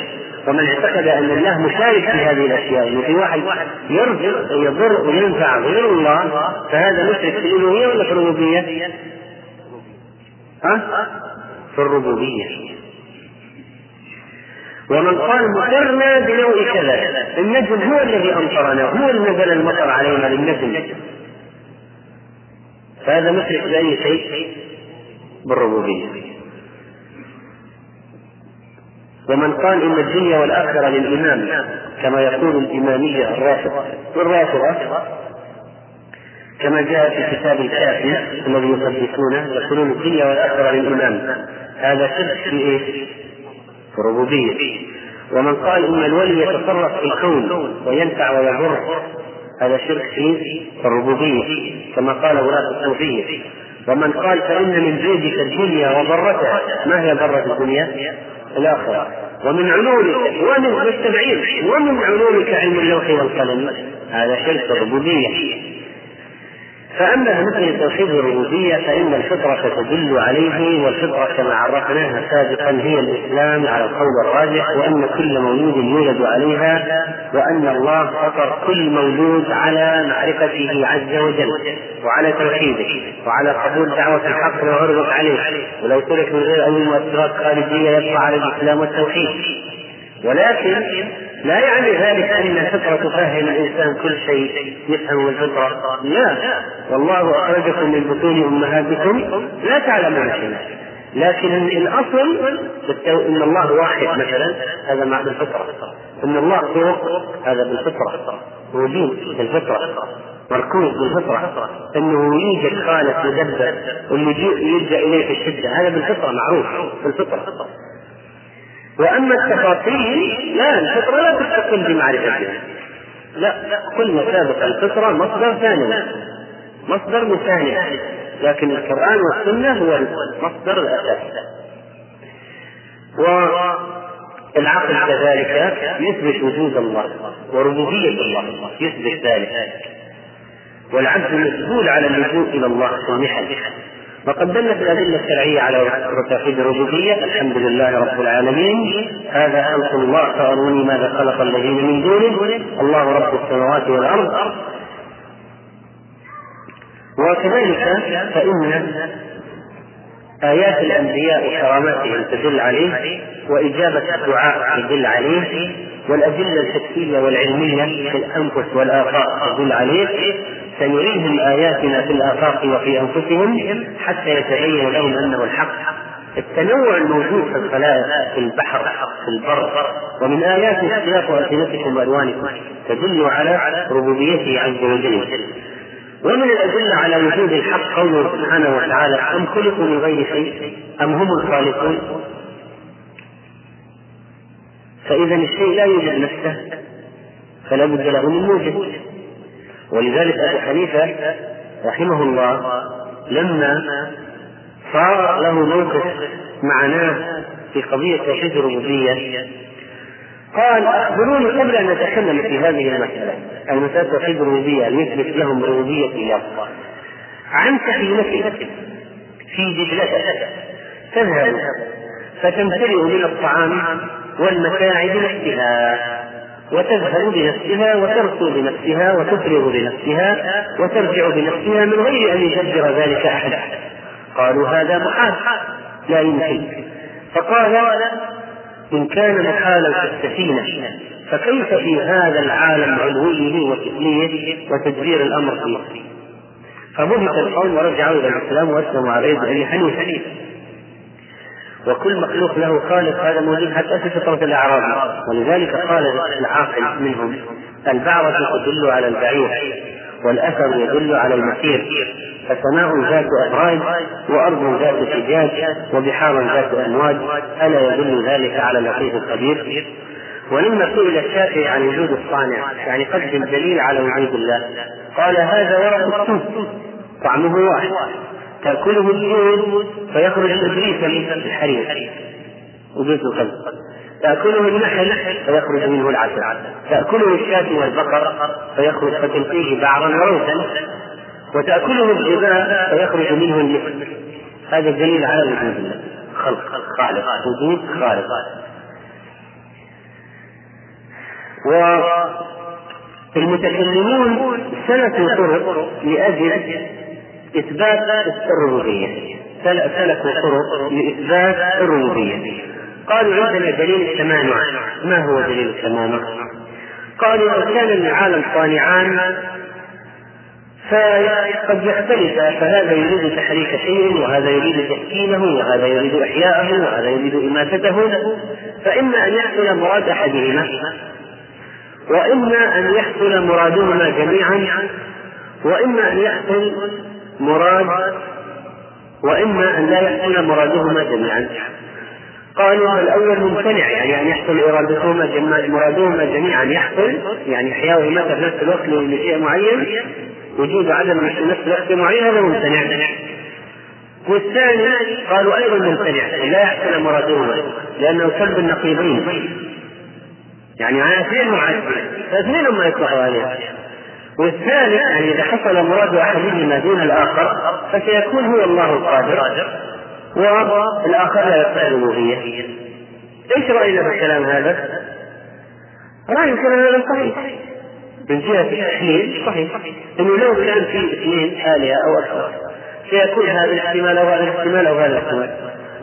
ومن اعتقد أن الله مشارك في هذه الأشياء انه في واحد يرزق ويضر وينفع غير الله فهذا مشرك في الألوهية ولا في الربوبية؟ ها؟ في الربوبية ومن قال مطرنا بنوع كذا النجم هو الذي أمطرنا هو اللي نزل المطر علينا للنجم فهذا مشرك بأي شيء؟ بالربوبية. ومن قال إن الدنيا والآخرة للإمام كما يقول الإمامية الرافضة والرافضة كما جاء في كتاب الكافي الذي يقدسونه يقولون الدنيا والآخرة للإمام. هذا شرك في إيش؟ في الربوبية. ومن قال إن الولي يتصرف في الكون وينفع ويضر هذا شرك في الربوبية كما قال ولاة الصوفية ومن قال فإن من جودك الدنيا وضرتها ما هي ضرة الدنيا؟ الآخرة. ومن علومك ومن ومن علومك علم اللوح والقلم. هذا شرك الربوبية. فأما مثل توحيد الربوبية فإن الفطرة تدل عليه والفطرة كما عرفناها سابقا هي الإسلام على القول الراجح وأن كل مولود يولد عليها وأن الله فطر كل مولود على معرفته عز وجل وعلى توحيده وعلى قبول دعوة الحق وعرضت عليه. ولو ترك من غير أي مؤثرات خارجية يبقى على الإسلام والتوحيد. ولكن لا يعني ذلك أن الفطرة تفهم الإنسان كل شيء يفهم الفطرة لا. والله أخرجكم من بطون أمهاتكم لا تعلمون شيئا. لكن الأصل إن الله واحد مثلا هذا مع الفطرة. إن الله فوق هذا بالفطرة. موجود بالفطرة. مركوز بالفطرة. إنه يوجد خالق مدبر واللجوء يلجا إليه في الشدة هذا بالفطرة معروف بالفطرة. وأما التفاصيل لا الفطرة لا تستقل بمعرفتها. لا كل ما سابق الفطرة مصدر ثاني. مصدر مثاني لكن القرآن والسنة هو المصدر الاساسي والعقل كذلك يثبت وجود الله وربوبية الله يثبت ذلك. والعبد مسؤول على اللجوء إلى الله في وقد دلت الأدلة الشرعية على توحيد الربوبية. الحمد لله رب العالمين. هذا خلق الله فأروني ماذا خلق الذين من دونه. الله رب السماوات والأرض. وكذلك فإن آيات الأنبياء وكراماتهم تدل عليه وإجابة الدعاء تدل عليه والأدلة الحسية والعلمية في الأنفس والآفاق تدل عليه. سنريهم آياتنا في الآفاق وفي أنفسهم حتى يتبين لهم أنه الحق. التنوع الموجود في الخلائق في البحر في البر. ومن آيات اختلاف ألسنتكم وألوانكم تدل على ربوبيته عز وجل. ومن الأدلة على وجود الحق قوله سبحانه وتعالى أم خلقوا من غير شيء أم هم الخالقون؟ فإذا الشيء لا يوجد نفسه فلا بد له من موجد ولذلك أبو حنيفة رحمه الله لما صار له موقف مع ناس في قضية توحيد الربوبية قال أخبروني قبل أن نتكلم في هذه المسألة المسألة توحيد الربوبية أن يثبت لهم ربوبية الله. عن سفينة في دجلة تذهب فتمتلئ من الطعام والمتاع بنفسها وتذهب بنفسها وترسو بنفسها وتفرغ بنفسها وترجع بنفسها من غير أن يجبر ذلك أحد. قالوا هذا محال لا يمكن. فقال إن كان محالا في السفينة فكيف في هذا العالم علويه وسفليه وتدبير الأمر فيه فبهت القوم ورجعوا إلى الإسلام وأسلموا على يد أبي حنيفة وكل مخلوق له خالق هذا موجود حتى في فطرة الأعراب ولذلك قال العاقل منهم البعرة تدل على البعير والأثر يدل على المسير. فسماء ذات أبراج وأرض ذات حجاج وبحار ذات أمواج ألا يدل ذلك على اللطيف الخبير ولما سئل الشافعي عن وجود الصانع يعني قدم دليل على وجود الله قال هذا ورق السوق طعمه واحد. تأكله اليود فيخرج إبليس من الحرير وبيت القلب تأكله النحل فيخرج منه العسل. تأكله الشاة والبقر فيخرج فتلقيه بعرا وروثا. وتأكله الغذاء فيخرج منه المثل هذا الدليل على وجود الله. خلق. خالق. وجود خالق. والمتكلمون سلكوا طرق لأجل إثبات الربوبية. سلكوا طرق لإثبات الربوبية. قالوا عندنا دليل التمانع. ما هو دليل التمانع؟ قالوا لو كان العالم صانعان فقد يختلف فهذا يريد تحريك شيء وهذا يريد تسكينه وهذا يريد إحياءه وهذا يريد إماتته. فإما أن يحصل مراد أحدهما وإما أن يحصل مرادهما جميعا وإما أن يحصل مراد وإما أن لا يحصل مرادهما جميعا. قالوا الأول ممتنع يعني أن يحصل إرادتهما مرادهما جميعا يحصل يعني إحياؤهما في نفس الوقت لشيء معين وجود عدم في نفس الوقت معين هذا ممتنع. والثاني قالوا أيضا ممتنع لا يحصل مرادهما لأنه سلب النقيضين. يعني على اثنين مع فاثنين ما يطلعوا والثالث يعني إذا حصل مراد أحدهما دون الآخر فسيكون هو الله القادر. والآخر لا يقبل الألوهية إيش رأينا بالكلام هذا؟ رأي الكلام هذا صحيح. من جهة التحليل صحيح. إنه لو كان في اثنين آلهة أو أكثر سيكون هذا الاحتمال أو هذا الاحتمال أو هذا الاحتمال.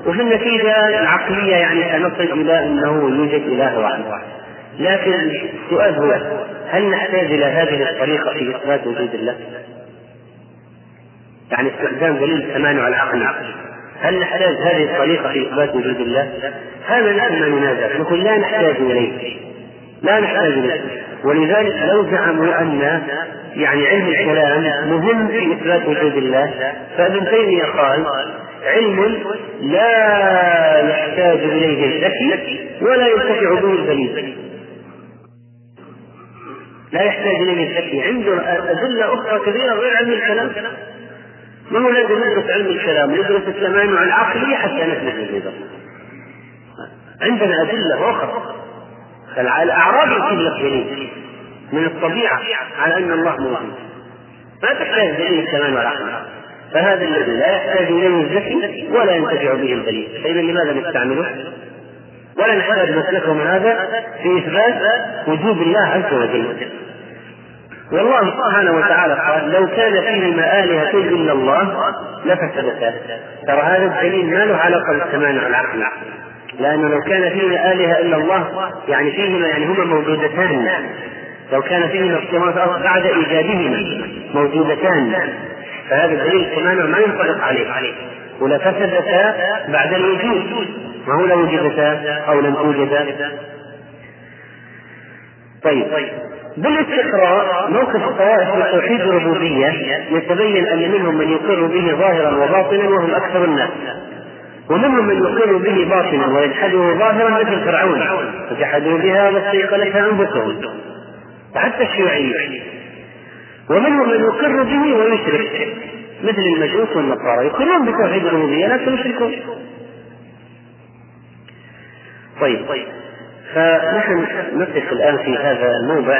وفي النتيجة العقلية يعني سنصل إلى أنه يوجد إله واحد. لكن السؤال هو هل نحتاج إلى هذه الطريقة في إثبات وجود الله؟ يعني استخدام دليل التمانع العقلي هل نحتاج هذه الطريقة في إثبات وجود الله؟ هذا نحن ما ننازع نقول لا نحتاج إليه. لا نحتاج إليه. ولذلك لو زعموا أن يعني علم الكلام مهم في إثبات وجود الله فابن تيمية قال علم لا يحتاج إليه الذكي ولا ينتفع به البليد لا يحتاج إليه الذكي عنده أدلة أخرى كثيرة غير علم الكلام. ما هو لازم ندرس علم الكلام؟ ندرس التمانع العقلي حتى نثبت الرضا عندنا أخرى. الأعراب يكون لك دليل من الطبيعة على أن الله موجود. ما تحتاج دليل التمانع العقلي فهذا الذي لا يحتاج إليه الذكي ولا ينتفع به البليد. فإذا لماذا نستعمله؟ ولا نحتاج مسلكهم هذا في إثبات وجود الله عز وجل. والله سبحانه وتعالى قال لو كان فيهما آلهة إلا الله لفسدتا ترى هذا الدليل ما له علاقة بالتمانع العقلي لأنه لو كان فيهما آلهة إلا الله يعني فيهما يعني هما موجودتان. لو كان فيهما اختلاط بعد إيجادهما موجودتان. فهذا دليل التمانع ما ينطبق عليه. ولفسدتا بعد الوجود. ما هو لو وجدتا أو لم توجدا طيب. بالاستقراء موقف الطوائف في توحيد الربوبية يتبين أن منهم من يقر به ظاهرا وباطنا وهم أكثر الناس. ومنهم من يقر به باطنا ويجحده ظاهرا مثل فرعون. فجحدوا بها واستيقنتها أنفسهم. وحتى الشيوعية. ومنهم من يقر به ويشرك. مثل المجوس والنصارى. يقرون بتوحيد الربوبية لكن يشركون. طيب. فنحن نقف الآن في هذا الموضع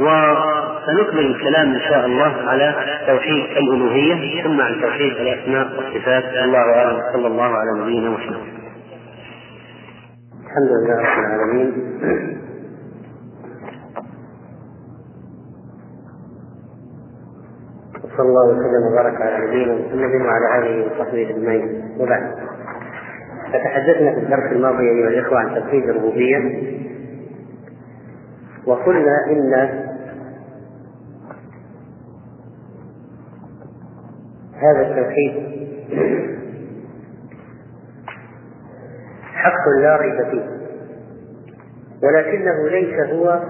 وسنكمل الكلام إن شاء الله على توحيد الألوهية ثم عن توحيد الأسماء والصفات. الله أعلم. صلى الله على نبينا محمد. الحمد لله رب العالمين. وصلى الله وسلم وبارك على نبينا محمد وعلى آله وصحبه أجمعين. وبعد. فتحدثنا في الدرس الماضي أيها الإخوة عن توحيد الربوبية. وقلنا إن هذا التوحيد حق لا ريب فيه ولكنه ليس هو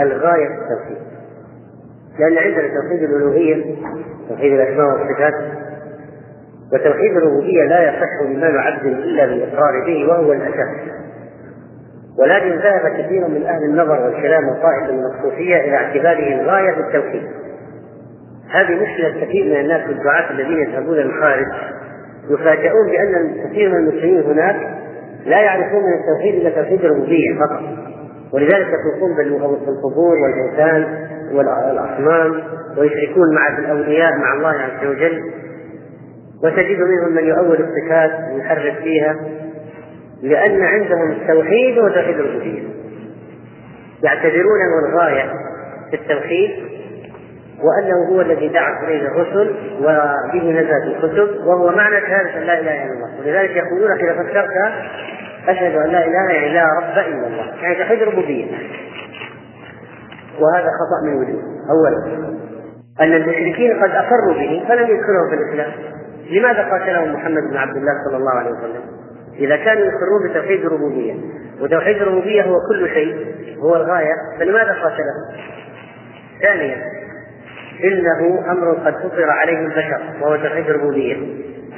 الغاية في التوحيد. لأن عندنا توحيد الألوهية توحيد الأسماء والصفات وتوحيد الربوبية لا يصح إيمان عبد إلا بالإقرار به وهو الأساس. ولكن ذهب كثير من أهل النظر والكلام وطائفة من الصوفية إلى اعتباره الغاية في التوحيد. هذه مشكلة كثير من الناس والدعاة الذين يذهبون للخارج يفاجئون بأن كثير من المسلمين هناك لا يعرفون من التوحيد إلا توحيد الربوبية فقط. ولذلك يطوفون بالقبور والأوثان والأصنام ويشركون مع الأولياء مع الله عز وجل وتجد منهم من يؤول الصفات ويحرف فيها لأن عندهم التوحيد وتوحيد الربوبية. يعتبرونه الغاية في التوحيد وأنه هو الذي دعت إليه الرسل وبه نزلت الكتب وهو معنى شهادة لا إله إلا الله. ولذلك يقولون إذا فسرت أشهد أن لا إله يعني لا رب إلا الله. يعني توحيد الربوبية. وهذا خطأ من وجوه أولا أن المشركين قد أقروا به فلم يدخلهم في الإسلام. لماذا قاتلهم محمد بن عبد الله صلى الله عليه وسلم؟ إذا كانوا يقرون بتوحيد الربوبية وتوحيد الربوبية هو كل شيء هو الغاية فلماذا قاتلهم؟ ثانيا إنه أمر قد فطر عليه البشر وهو توحيد الربوبية.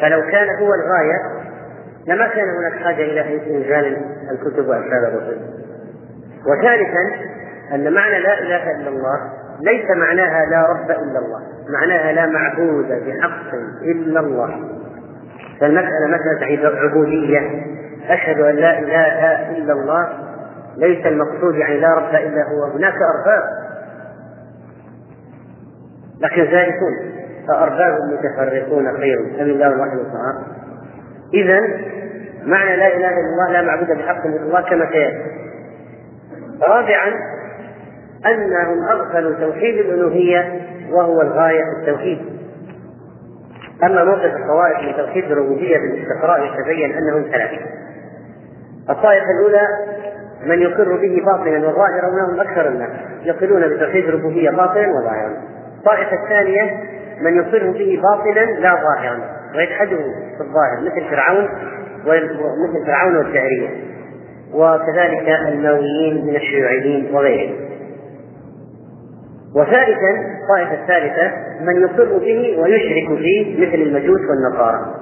فلو كان هو الغاية لما كان هناك حاجة إلى إنزال الكتب وإرسال الرسل. وثالثا أن معنى لا إله إلا الله ليس معناها لا رب إلا الله معناها لا معبود بحق إلا الله. فالمسألة مسألة عبودية. أشهد أن لا إله إلا الله ليس المقصود يعني لا رب إلا هو. هناك أرباب. لكن ذلكون فأرباب متفرقون خير. أم الله الواحد القهار. إذا معنى لا إله إلا الله لا معبود بحق إلا الله كما سيأتي. رابعا أنهم أغفلوا توحيد الألوهية وهو الغاية في التوحيد. أما موقف الطوائف من توحيد الربوبية بالاستقراء يتبين أنهم ثلاثة الطائفة الأولى من يقر به باطنا وظاهرا وهم أكثر الناس يقرون بتوحيد الربوبية باطنا وظاهرا. الطائفة الثانية من يقر به باطنا لا ظاهرا ويجحده في الظاهر مثل فرعون ومثل فرعون والدهرية وكذلك النوويين من الشيوعيين وغيرهم. وثالثا الطائفة الثالثة من يقر به ويشرك فيه مثل المجوس والنصارى.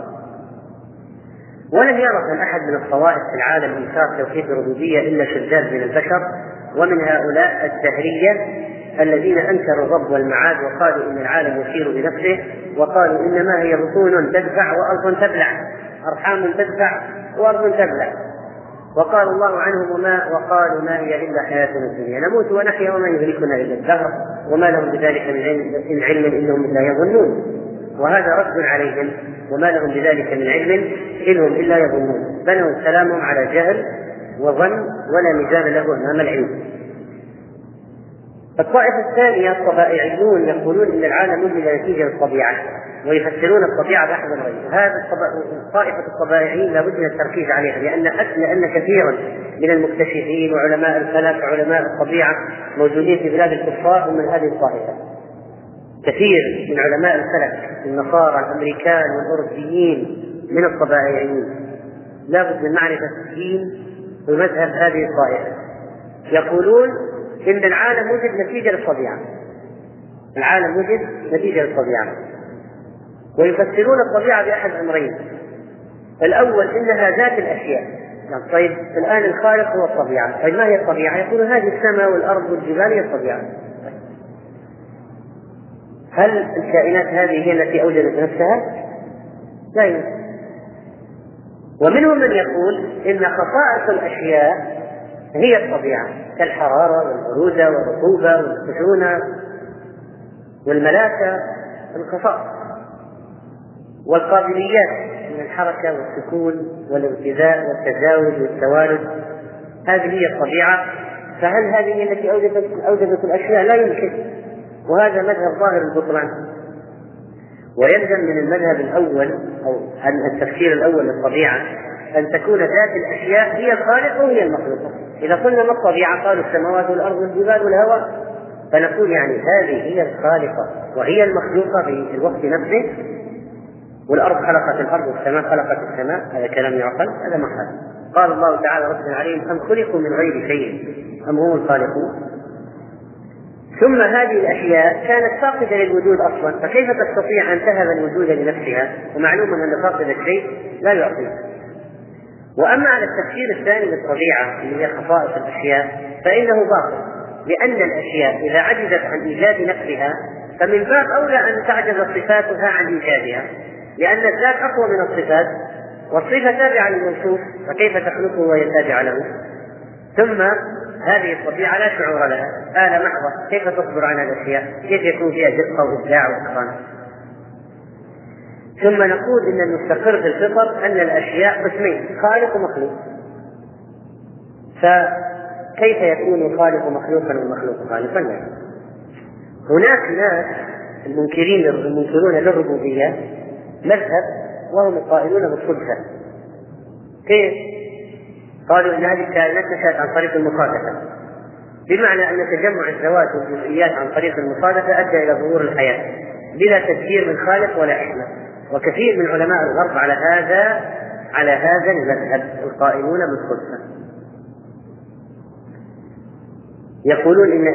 ولم يرى أحد من الطوائف في العالم إنكار توحيد الربوبية إلا شذاذ من البشر ومن هؤلاء الدهرية الذين أنكروا الرب والمعاد وقالوا إن العالم يسير بنفسه وقالوا إنما هي بطون تدفع وأرض تبلع أرحام تدفع وأرض تبلع. وقال الله عنهم وما وقالوا ما هي إلا حياتنا الدنيا. نموت ونحيا وما يهلكنا إلا الدهر. وما لهم بذلك من علم ان علم إنهم الا يظنون. وهذا رد عليهم. وما لهم بذلك من علم إن هم إلا يظنون. بنوا كلامهم على جهل وظن ولا ميزان له امام العلم. الطائفة الثانية الطبائعيون يقولون إن العالم وجد نتيجة للطبيعة ويفسرون الطبيعة بأحد الغيب هذا طائفة الطبائعيين لابد من التركيز عليها لأن لأن كثيرا من المكتشفين وعلماء الفلك وعلماء الطبيعة موجودين في بلاد الكفار ومن هذه الطائفة. كثير من علماء الفلك النصارى الأمريكان والأوروبيين من الطبائعيين. لابد من معرفة الدين ومذهب هذه الطائفة. يقولون إن العالم وجد نتيجة للطبيعة. العالم وجد نتيجة للطبيعة. ويفسرون الطبيعة بأحد أمرين. الأول إنها ذات الأشياء. يعني طيب الآن الخالق هو الطبيعة. طيب ما هي الطبيعة؟ يقول هذه السماء والأرض والجبال هي الطبيعة. هل الكائنات هذه هي التي أوجدت نفسها؟ لا يمكن. ومنهم من يقول إن خصائص الأشياء هي الطبيعة كالحرارة والبرودة والرطوبة والخشونة والملاكة الخصائص والقابليات من الحركة والسكون والارتداء والتجاوز والتوالد. هذه هي الطبيعة. فهل هذه التي أوجدت أوجدت الأشياء؟ لا يمكن. وهذا مذهب ظاهر البطلان. ويلزم من المذهب الأول أو التفسير الأول للطبيعة أن تكون ذات الأشياء هي الخالق وهي المخلوقة. إذا قلنا ما الطبيعة؟ قالوا السماوات والأرض والجبال والهواء. فنقول يعني هذه هي الخالقة وهي المخلوقة في الوقت نفسه. والأرض خلقت الأرض والسماء خلقت السماء. هذا كلام يعقل هذا ما قال الله تعالى رب عليهم أم خلقوا من غير شيء؟ أم هم الخالقون؟ ثم هذه الأشياء كانت فاقدة للوجود أصلا. فكيف تستطيع أن تهب الوجود لنفسها؟ ومعلوم أن فاقد الشيء لا يعطيه وأما على التفسير الثاني للطبيعة اللي هي خصائص الأشياء فإنه باطل لأن الأشياء إذا عجزت عن إيجاد نفسها فمن باب أولى أن تعجز صفاتها عن إيجادها لأن الذات أقوى من الصفات والصفة تابعة للموصوف فكيف تخلقه وهي تابعة له؟ ثم هذه الطبيعة لا شعور لها آلة محضة كيف تصبر على الأشياء؟ كيف يكون فيها دقة وإبداع وإتقان؟ ثم نقول إن المستقر في الفطر أن الأشياء قسمين خالق ومخلوق. فكيف يكون الخالق مخلوقا والمخلوق خالقا؟ لا. هناك ناس المنكرين المنكرون للربوبية مذهب وهم القائلون بالصدفة. كيف؟ قالوا إن هذه الكائنات نشأت عن طريق المصادفة. بمعنى أن تجمع الذوات والجزئيات عن طريق المصادفة أدى إلى ظهور الحياة بلا تدبير من خالق ولا حكمة وكثير من علماء الغرب على هذا على هذا المذهب القائلون بالصدفة يقولون إن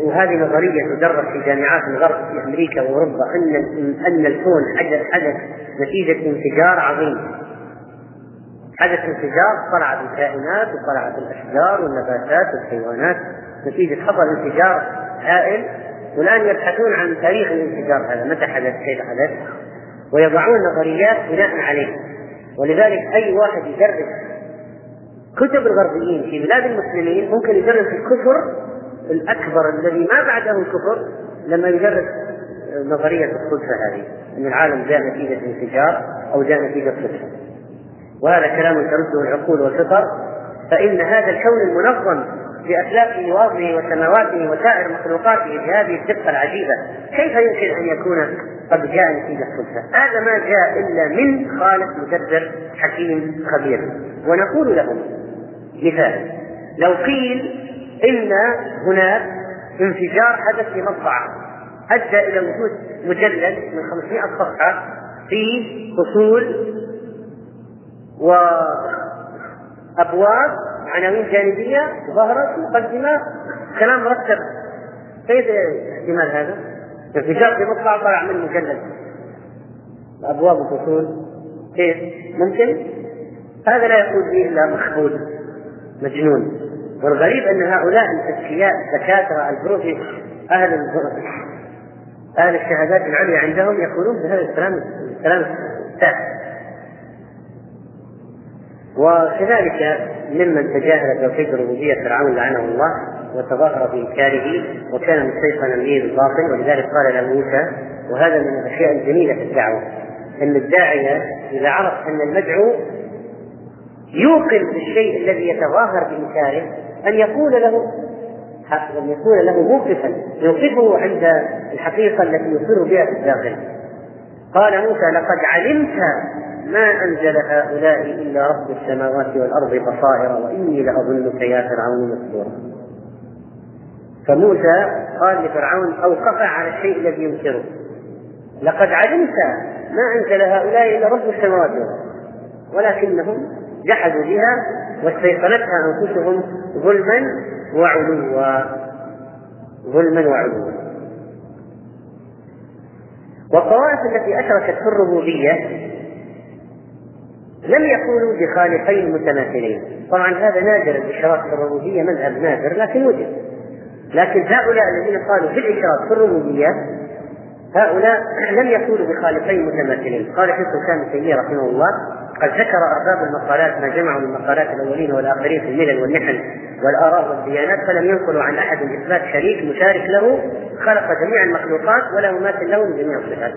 وهذه نظرية تدرس في جامعات الغرب في أمريكا وأوروبا أن أن الكون حدث حدث نتيجة انفجار عظيم. حدث انفجار طلعت الكائنات وطلعت الأشجار والنباتات والحيوانات. نتيجة حصل انفجار هائل. والآن يبحثون عن تاريخ الانفجار هذا. متى حدث؟ كيف حدث؟ ويضعون نظريات بناء عليه. ولذلك أي واحد يدرس كتب الغربيين في بلاد المسلمين ممكن يدرس الكفر الأكبر الذي ما بعده الكفر لما يدرس نظرية الصدفة هذه أن العالم جاء نتيجة انفجار أو جاء نتيجة صدفة وهذا كلام ترده العقول والفطر. فإن هذا الكون المنظم بأفلاكه وأرضه وسماواته وسائر مخلوقاته بهذه الدقة العجيبة كيف يمكن أن يكون قد جاء نتيجة صدفة هذا ما جاء إلا من خالق مدبر حكيم خبير. ونقول لهم مثال. لو قيل إن هناك انفجار حدث في مطبعة أدى إلى وجود مجلد من 500 صفحة فيه فصول وأبواب عناوين جانبية ظهرت مقدمة كلام مرتب. كيف احتمال هذا؟ انفجار في مطبعة طلع من مجلد أبواب وفصول كيف؟ ممكن؟ هذا لا يقول به إلا مخبول مجنون والغريب أن هؤلاء الاذكياء الدكاترة البروفي أهل أهل الشهادات العليا عندهم يقولون بهذا الكلام الكلام التافه وكذلك ممن تجاهل توحيد الربوبيه فرعون لعنه الله وتظاهر بانكاره وكان مستيقنا به بالباطل ولذلك قال له موسى وهذا من الأشياء الجميلة في الدعوة أن الداعيه إذا عرف أن المدعو يوقن بالشيء الذي يتظاهر بإنكاره أن يقول له أن يكون له موقفا يوقفه عند الحقيقة التي يصر بها في الداخل. قال موسى لقد علمت ما أنزل هؤلاء إلا رب السماوات والأرض بصائر وإني لأظنك يا فرعون مسحورا فموسى قال لفرعون أوقف على الشيء الذي ينكره. لقد علمت ما أنزل هؤلاء إلا رب السماوات ولكنهم جحدوا بها واستيقنتها أنفسهم ظلما وعلوا. ظلما وعلوا. والطوائف التي أشركت في الربوبية لم يكونوا بخالقين متماثلين. طبعا هذا نادر الإشراك في الربوبية مذهب نادر لكن وجد. لكن هؤلاء الذين قالوا في الإشراك في الربوبية هؤلاء لم يكونوا بخالقين متماثلين. قال شيخ الإسلام ابن رحمه الله قد ذكر أرباب المقالات ما جمعوا من مقالات الأولين والآخرين في الملل والنحل والآراء والديانات فلم ينقلوا عن أحد إثبات شريك مشارك له خلق جميع المخلوقات ولا مماثل له من جميع الصفات.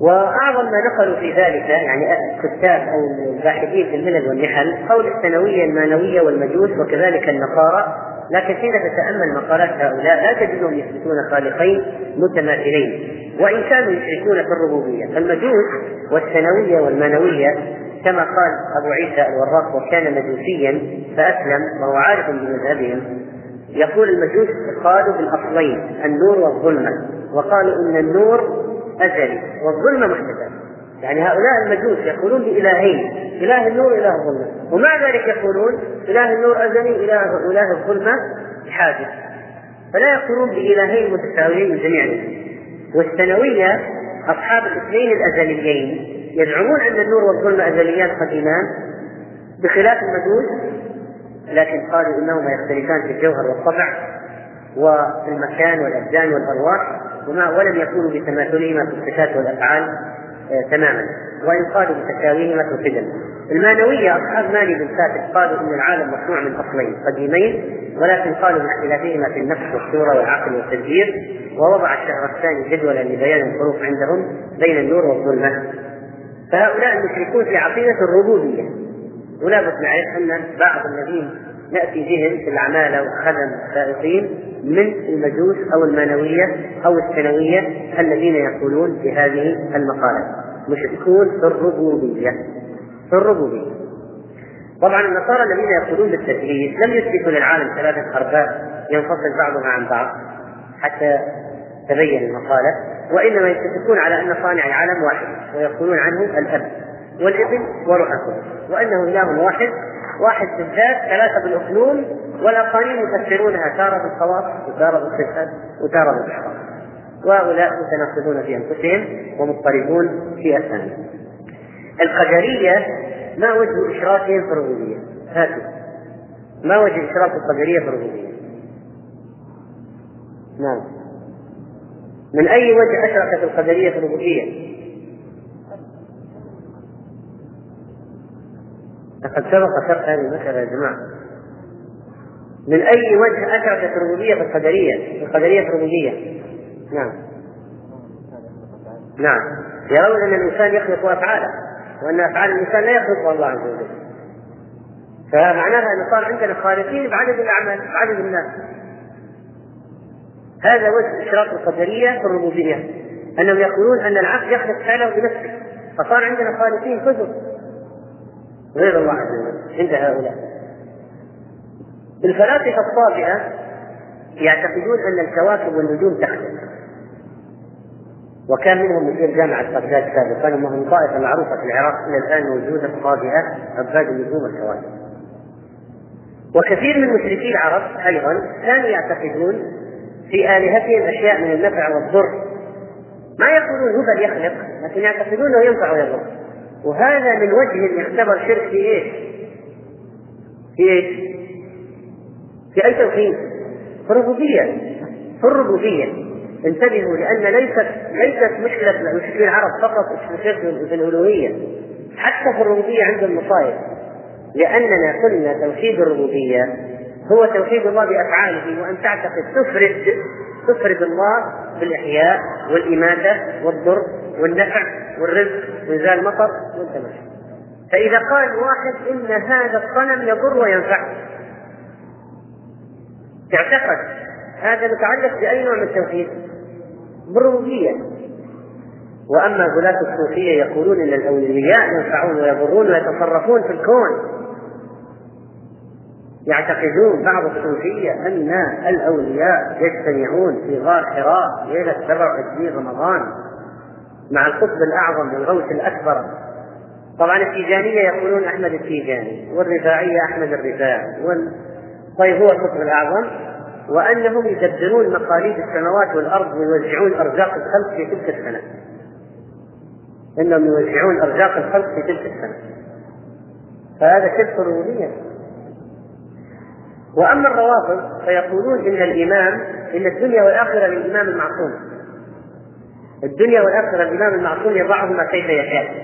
وأعظم ما نقلوا في ذلك يعني الكتاب أو الباحثين في الملل والنحل قول الثانوية المانويه والمجوس وكذلك النصارى لكن حين تتأمل مقالات هؤلاء لا تجدهم يثبتون خالقين متماثلين وإن كانوا يشركون في الربوبية. فالمجوس والثانوية والمانويه كما قال أبو عيسى الوراق وكان مجوسيا فأسلم وهو عارف بمذهبهم يقول المجوس قالوا بالأصلين النور والظلمة وقالوا إن النور أزلي والظلمه محدثات يعني هؤلاء المجوس يقولون بإلهين إله النور وإله الظلمة. ومع ذلك يقولون إله النور أزلي إله إله الظلمة حادث. فلا يقولون بإلهين متساويين من جميع والثانوية أصحاب الاثنين الأزليين يزعمون أن النور والظلمة أزليان قديمان بخلاف المجوس لكن قالوا إنهما يختلفان في الجوهر والطبع وفي المكان والأبدان والأرواح. وما ولم يكونوا بتماثلهما في الصفات والأفعال آه، تماما وإن قالوا بتساويهما في القدم المانوية أصحاب مالي بن فاتح قالوا أن العالم مصنوع من أصلين قديمين ولكن قالوا باختلافهما في النفس والصورة والعقل والتدبير ووضع الشهر الثاني جدولا لبيان الفروق عندهم بين النور والظلمة. فهؤلاء المشركون في عقيدة الربوبية. ولا بد نعرف أن بعض الذين نأتي بهم في العمالة والخدم السائقين من المجوس أو المانوية أو الثانوية الذين يقولون بهذه المقالات مشركون في الربوبية. في الربوبية. طبعا النصارى الذين يقولون بالتثليث لم يثبتوا للعالم ثلاثة أرباب ينفصل بعضها عن بعض حتى تبين المقالة وإنما يتفقون على أن صانع العالم واحد ويقولون عنه الأب والابن وروح القدس وأنه إله واحد واحد بالذات ثلاثة بالأقلوم والآخرين يفسرونها تارة بالخواص وتارة بالصفات وتارة بالأحراف وهؤلاء متناقضون في أنفسهم ومضطربون في أفهامهم القدرية ما وجه إشراكهم في الربوبية؟ هاتوا ما وجه إشراك القدرية في الربوبية؟ نعم من أي وجه أشركت القدرية في الربوبية؟ لقد سبق شرح هذه المسألة يا جماعة. من أي وجه أشركت الربوبية في القدرية؟ القدرية في الربوبية. نعم. نعم. يرون أن الإنسان يخلق أفعاله وأن أفعال الإنسان لا يخلقها الله عز وجل. فمعناها أن صار عندنا خالقين بعدد الأعمال بعدد الناس. هذا وجه إشراك القدرية في الربوبية أنهم يقولون أن العبد يخلق فعله بنفسه فصار عندنا خالقين كثر غير الله عز وجل عند هؤلاء. الفلاسفة الطابعة يعتقدون أن الكواكب والنجوم تختلف وكان منهم مدير جامعة بغداد سابقا وهم طائفة معروفة في العراق. إلى الآن موجودة الطابعة عباد النجوم والكواكب. وكثير من مشركي العرب أيضا كانوا يعتقدون في آلهتهم أشياء من النفع والضر. ما يقولون هو يخلق لكن يعتقدون أنه ينفع ويضر. وهذا من وجه يعتبر شرك في إيش؟ في إيش؟ في اي توحيد؟ في الربوبية في الربوبية انتبهوا لأن ليست ليست مشكلة مشكلة العرب فقط الشرك في الألوهية حتى في الربوبية عندهم مصايب لأننا قلنا توحيد الربوبية هو توحيد الله بأفعاله وأن تعتقد تفرد تفرد الله بالإحياء والإماتة والضر والنفع والرزق وإنزال المطر وانت ماشي فإذا قال واحد إن هذا الصنم يضر وينفع. اعتقد هذا متعلق بأي نوع من التوحيد؟ بالربوبية. وأما غلاة الصوفية يقولون إن الأولياء ينفعون ويضرون ويتصرفون في الكون. يعتقدون بعض الصوفية أن الأولياء يجتمعون في غار حراء ليلة 27 رمضان. مع القطب الأعظم والغوث الأكبر. طبعا التيجانية يقولون أحمد التيجاني والرفاعية أحمد الرفاعي وال... طيب هو القطب الأعظم. وأنهم يدبرون مقاليد السماوات والأرض ويوزعون أرزاق الخلق في تلك السنة. إنهم يوزعون أرزاق الخلق في تلك السنة. فهذا شرك الربوبية. وأما الروافض فيقولون إن الإمام إن الدنيا والآخرة للإمام المعصوم. الدنيا والآخرة الامام المعصوم يضعهما كيف يشاء.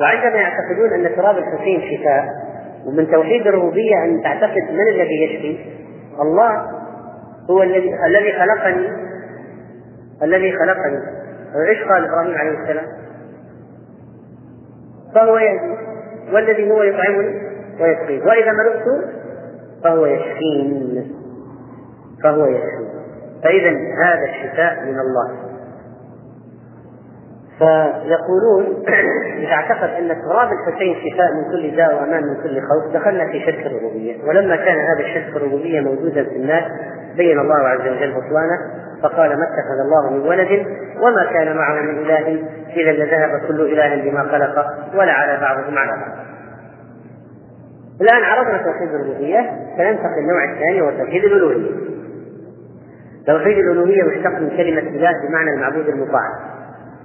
وعندما يعتقدون أن تراب الحسين شفاء ومن توحيد الربوبية أن تعتقد من الذي يشفي؟ الله هو الذي الذي خلقني. الذي خلقني. إيش قال إبراهيم عليه السلام؟ فهو يهدي. والذي هو يطعمني ويسقين وإذا مرضت فهو يشفين. فهو يشفين. فإذا هذا الشفاء من الله. فيقولون إذا اعتقد أن تراب الحسين شفاء من كل داء وأمان من كل خوف دخلنا في شرك الربوبية ولما كان هذا الشرك الربوبية موجودا في الناس بين الله عز وجل بطلانه فقال ما اتخذ الله من ولد وما كان معه من إله إذا لذهب كل إله بما خلق ولا على بعضهم على بعض. الآن عرفنا توحيد الربوبية سننتقل للنوع الثاني وهو توحيد الألوهية. توحيد الألوهية مشتق من كلمة اله بمعنى المعبود المطاع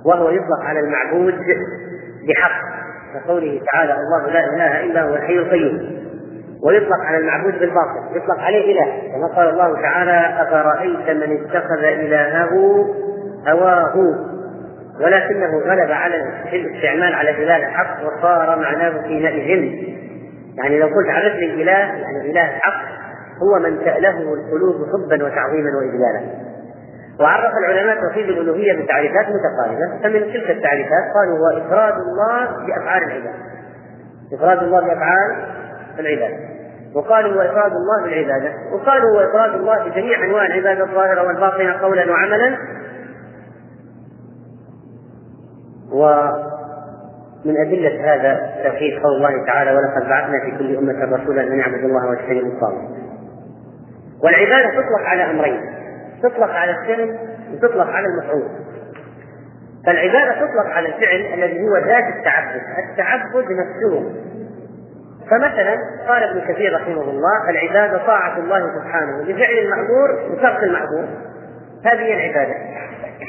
وهو يطلق على المعبود بحق كقوله تعالى الله لا إله إلا هو الحي القيوم. ويطلق على المعبود بالباطل يطلق عليه إله. كما قال الله تعالى أفرأيت من اتخذ إلهه هواه؟ ولكنه غلب على الاستعمال على إله الحق وصار معناه حينئذ. يعني لو قلت عرف لي الإله يعني إله الحق هو من تأله القلوب حبا وتعظيما وإجلالا. وعرف العلماء توحيد الألوهية بتعريفات متقاربة فمن تلك التعريفات قالوا هو إفراد الله بأفعال العباد. إفراد الله بأفعال العباد. وقالوا هو إفراد الله بالعبادة. وقالوا هو إفراد الله بجميع أنواع العبادة الظاهرة والباطنة قولا وعملا. ومن أدلة هذا توحيد قول الله تعالى ولقد بعثنا في كل أمة رسولا أن يعبدوا الله واجتنبوا الطاغوت. والعبادة تطلق على أمرين. تطلق على الفعل وتطلق على المفعول. فالعبادة تطلق على الفعل الذي هو ذات التعبد. التعبد نفسه فمثلا قال ابن كثير رحمه الله العبادة طاعة الله سبحانه. بفعل المأمور وترك المأمور. هذه العبادة.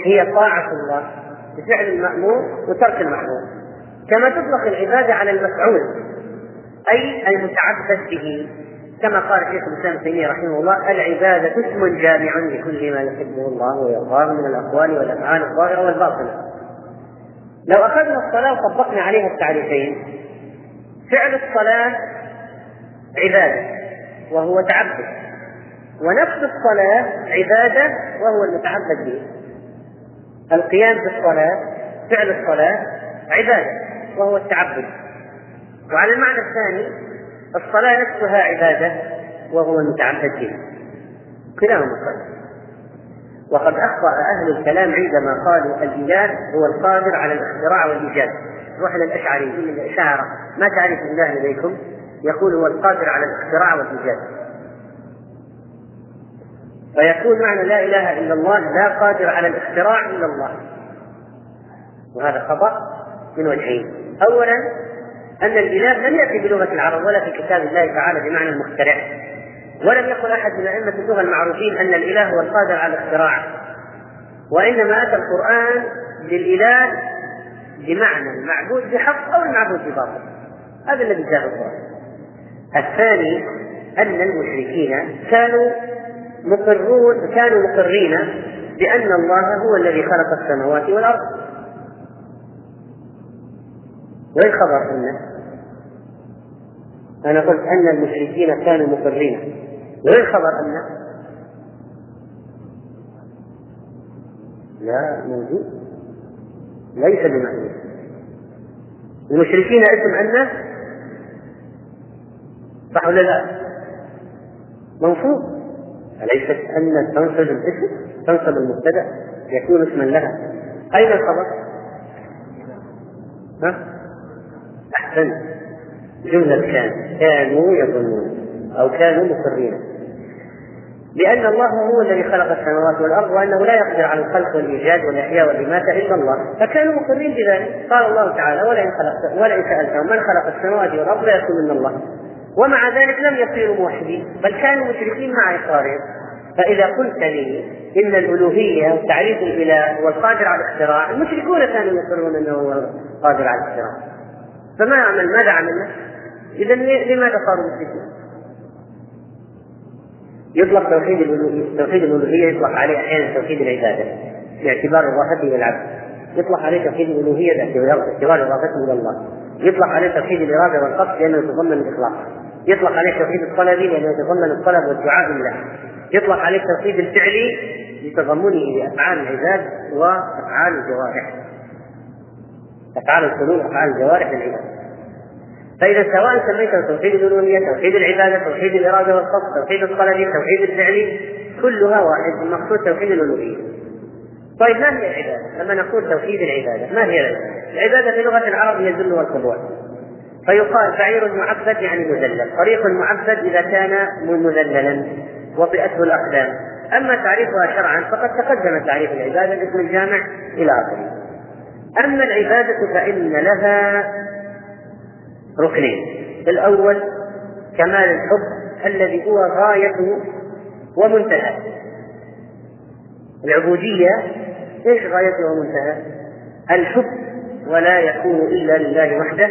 هي طاعة الله بفعل المأمور وترك المأمور. كما تطلق العبادة على المفعول أي المتعبد به. كما قال شيخ الإسلام ابن تيمية رحمه الله العبادة اسم جامع لكل ما يحبه الله ويرضاه من الأقوال والأفعال الظاهرة والباطنة. لو أخذنا الصلاة وطبقنا عليها التعريفين فعل الصلاة عبادة وهو تعبد ونفس الصلاة عبادة وهو المتعبد به. القيام بالصلاة فعل الصلاة عبادة وهو التعبد. وعلى المعنى الثاني الصلاة نفسها عبادة وهو المتعبد به كلاهما صلاة. وقد أخطأ أهل الكلام عندما قالوا الإله هو القادر على الاختراع والإيجاد. روح للأشعري الأشاعرة ما تعرف الله لديكم يقول هو القادر على الاختراع والإيجاد. فيكون معنى لا إله إلا الله لا قادر على الاختراع إلا الله. وهذا خطأ من وجهين. أولا أن الإله لم يأتي بلغة العرب ولا في كتاب الله تعالى بمعنى المخترع. ولم يقل أحد من أئمة اللغة المعروفين أن الإله هو القادر على الاختراع. وإنما أتى القرآن للإله بمعنى المعبود بحق أو المعبود بباطل. هذا الذي جاء القرآن. الثاني أن المشركين كانوا مقرون كانوا مقرين بأن الله هو الذي خلق السماوات والأرض. وين خبر أنه؟ أنا قلت أن المشركين كانوا مقرين. وين خبر أنه؟ لا موجود. ليس بمعنى المشركين اسم أنه صح ولا لا؟ منصوب أليست أن تنصب الاسم؟ تنصب المبتدأ؟ يكون اسما لها. أين الخبر؟ ها؟ أحسنت. جملة كان كانوا يظنون أو كانوا مقرين. لأن الله هو الذي خلق السماوات والأرض وأنه لا يقدر على الخلق والإيجاد والإحياء والإماتة إلا الله. فكانوا مقرين بذلك. قال الله تعالى ولئن خلقت ولئن سألتهم من خلق السماوات والأرض ليقولن الله. ومع ذلك لم يصيروا موحدين بل كانوا مشركين مع إقرارهم. فإذا قلت لي إن الألوهية وتعريف الإله هو القادر على الاختراع المشركون كانوا يقرون أنه هو القادر على الاختراع. فما عمل ماذا عملنا؟ إذا لماذا صاروا مشركين؟ يطلق توحيد توحيد الألوهية يطلق عليه أحيانا توحيد العبادة باعتبار إضافته إلى العبد. يطلق عليه توحيد الألوهية باعتبار إضافته إلى الله. يطلق عليه توحيد الإرادة والقصد لأنه يتضمن الإخلاص. يطلق عليه توحيد الطلب لأنه يتضمن الطلب والدعاء بالله. يطلق عليه التوحيد الفعلي لتضمنه لأفعال العباد وأفعال الجوارح. أفعال القلوب وأفعال الجوارح للعباد. فإذا سواء سميته توحيد الألوهية، توحيد العبادة، توحيد الإرادة والقصد، توحيد الطلب، توحيد الفعل، كلها واحد المقصود توحيد الألوهية. طيب ما هي العبادة؟ لما نقول توحيد العبادة، ما هي العبادة؟ العبادة في لغة العرب هي الذل والخضوع. فيقال بعير معبد يعني مذلل، طريق معبد إذا كان مذللا وطئته الأقدام. أما تعريفها شرعا فقد تقدم تعريف العبادة الاسم الجامع إلى آخره. أما العبادة فإن لها ركنين. الأول كمال الحب الذي هو غايته ومنتهى. العبودية إيش غايته ومنتهى؟ الحب ولا يكون إلا لله وحده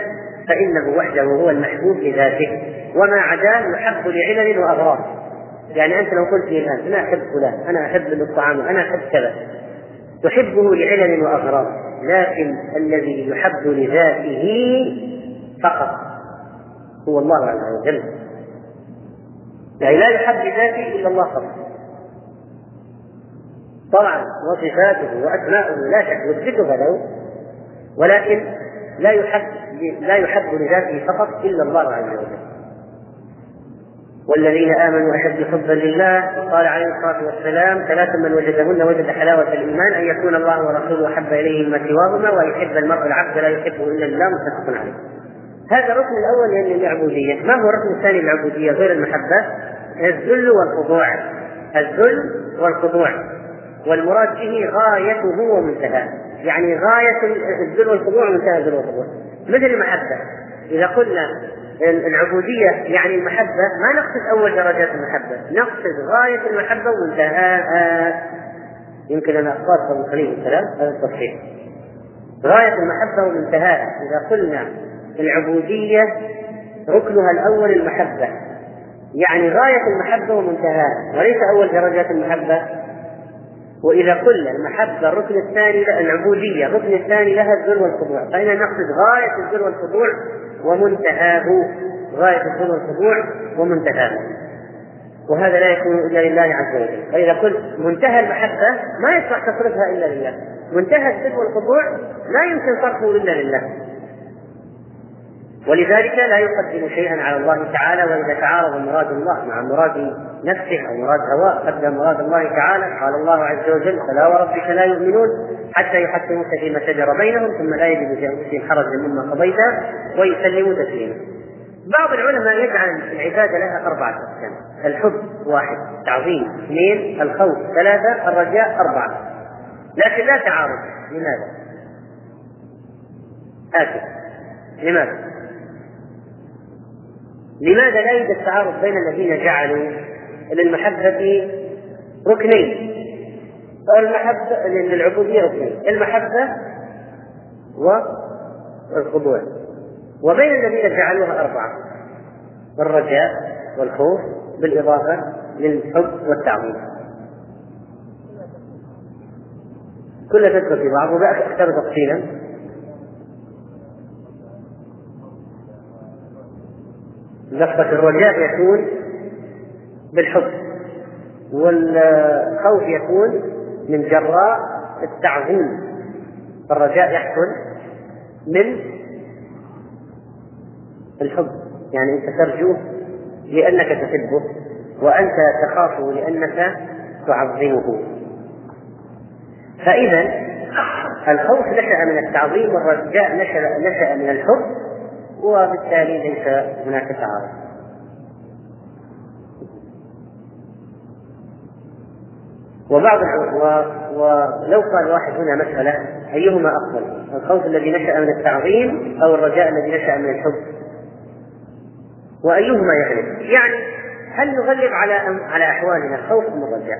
فإنه وحده هو المحبوب لذاته. وما عداه يحب لعلل وأغراض. يعني أنت لو قلت لي أنا أحب فلان أنا أحب الطعام أنا أحب كذا. تحبه لعلل وأغراض. لكن الذي يحب لذاته فقط. هو الله عز وجل. يعني لا يحب بذاته إلا الله فقط. طبعا وصفاته وأسماؤه لا شك يثبتها له ولكن لا يحب لا يحب لذاته فقط إلا الله عز وجل. والذين آمنوا أشد حبا لله قال عليه الصلاة والسلام ثلاث من وجدهن وجد حلاوة الإيمان أن يكون الله ورسوله أحب اليه مما سواهما وان يحب المرء العبد لا يحبه إلا لله متفق عليه. هذا الركن الأول العبوديه، ما هو الركن الثاني للعبوديه غير المحبة؟ الذل والخضوع. الذل والخضوع. والمراد به غايته ومنتهاه يعني غاية الذل والخضوع ومنتهى الذل والخضوع. مثل المحبة. إذا قلنا العبودية يعني المحبة ما نقصد أول درجات المحبة. نقصد غاية المحبة ومنتهاها. يمكن أن أخبار ابن خليل السلام هذا التصحيح. غاية المحبة ومنتهاها. إذا قلنا العبودية ركنها الأول المحبة. يعني غاية المحبة ومنتهاها. وليس أول درجات المحبة. وإذا قلنا المحبة الركن الثاني العبودية الركن الثاني لها الذل والخضوع. فإن نقصد غاية الذل والخضوع ومنتهاه. غاية الذل والخضوع ومنتهاه. وهذا لا يكون إلا لله عز وجل. فإذا قلت منتهى المحبة ما يصلح تصرفها إلا لله. منتهى الذل والخضوع لا يمكن صرفه إلا لله. ولذلك لا يقدم شيئا على الله تعالى وإذا تعارض مراد الله مع مراد نفسه أو مراد هواه قدم مراد الله تعالى قال الله عز وجل فلا وربك لا يؤمنون حتى يحكموك فيما شجر بينهم ثم لا يجدوا في أنفسهم حرجا مما قضيت ويسلموا تسليما. بعض العلماء يجعل العبادة لها أربعة أقسام، الحب واحد، تعظيم اثنين، الخوف ثلاثة، الرجاء أربعة. لكن لا تعارض، لماذا؟ آسف لماذا؟ لماذا لا يوجد تعارض بين الذين جعلوا للمحبة ركنين؟ المحبة للعبودية ركنين المحبة والخضوع وبين الذين جعلوها أربعة الرجاء والخوف بالإضافة للحب والتعظيم. كلها تدخل في بعض وبأكثر تفصيلا لفظة الرجاء يكون بالحب والخوف يكون من جراء التعظيم. الرجاء يحصل من الحب يعني أنت ترجوه لأنك تحبه وأنت تخافه لأنك تعظمه. فإذا الخوف نشأ من التعظيم والرجاء نشأ نشأ من الحب وبالتالي ليس هناك تعارض. وبعض ولو قال واحد هنا مسألة أيهما أفضل؟ الخوف الذي نشأ من التعظيم أو الرجاء الذي نشأ من الحب؟ وأيهما يغلب يعني هل نغلب على على أحوالنا الخوف أم الرجاء؟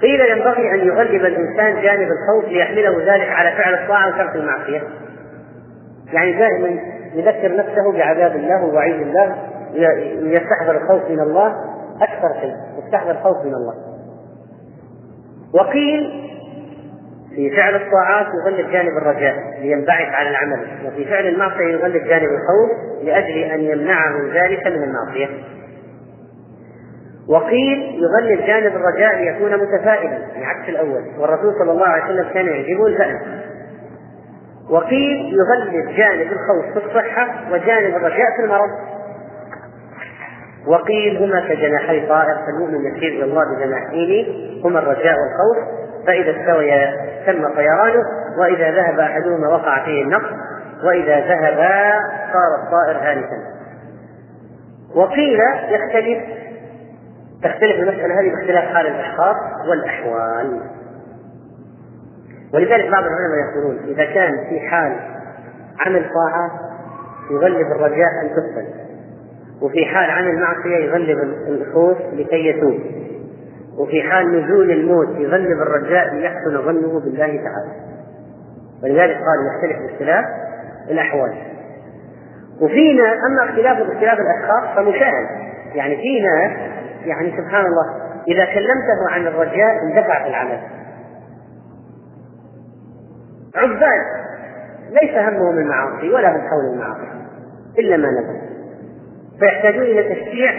قيل ينبغي أن يغلب الإنسان جانب الخوف ليحمله ذلك على فعل الطاعة وترك المعصية. يعني دائما يذكر نفسه بعذاب الله ووعيد الله يستحضر الخوف من الله أكثر شيء يستحضر الخوف من الله. وقيل في فعل الطاعات يغلب جانب الرجاء لينبعث على العمل وفي فعل المعصية يغلب جانب الخوف لأجل أن يمنعه ذلك من المعصية. وقيل يغلب جانب الرجاء ليكون متفائلا بعكس الأول والرسول صلى الله عليه وسلم كان يعجبه الفأل وقيل يغلب جانب الخوف في الصحة وجانب الرجاء في المرض. وقيل هما كجناحي طائر فالمؤمن يسير إلى الله بجناحين هما الرجاء والخوف. فإذا استويا تم طيرانه وإذا ذهب أحدهما وقع فيه النقص وإذا ذهبا صار الطائر هالكا وقيل يختلف تختلف المسألة هذه باختلاف حال الأشخاص والأحوال. ولذلك بعض العلماء يقولون إذا كان في حال عمل طاعة يغلب الرجاء أن تقبل وفي حال عن المعصية يغلب الخوف لكي يتوب وفي حال نزول الموت يغلب الرجاء ليحسن ظنه بالله تعالى. ولذلك قال يختلف باختلاف الأحوال. وفينا أما اختلاف باختلاف الأشخاص فمشاهد. يعني في ناس يعني سبحان الله إذا كلمته عن الرجاء اندفع في العمل. عباد ليس همهم المعاصي ولا هم حول المعاصي إلا ما نزل فيحتاجون إلى تشجيع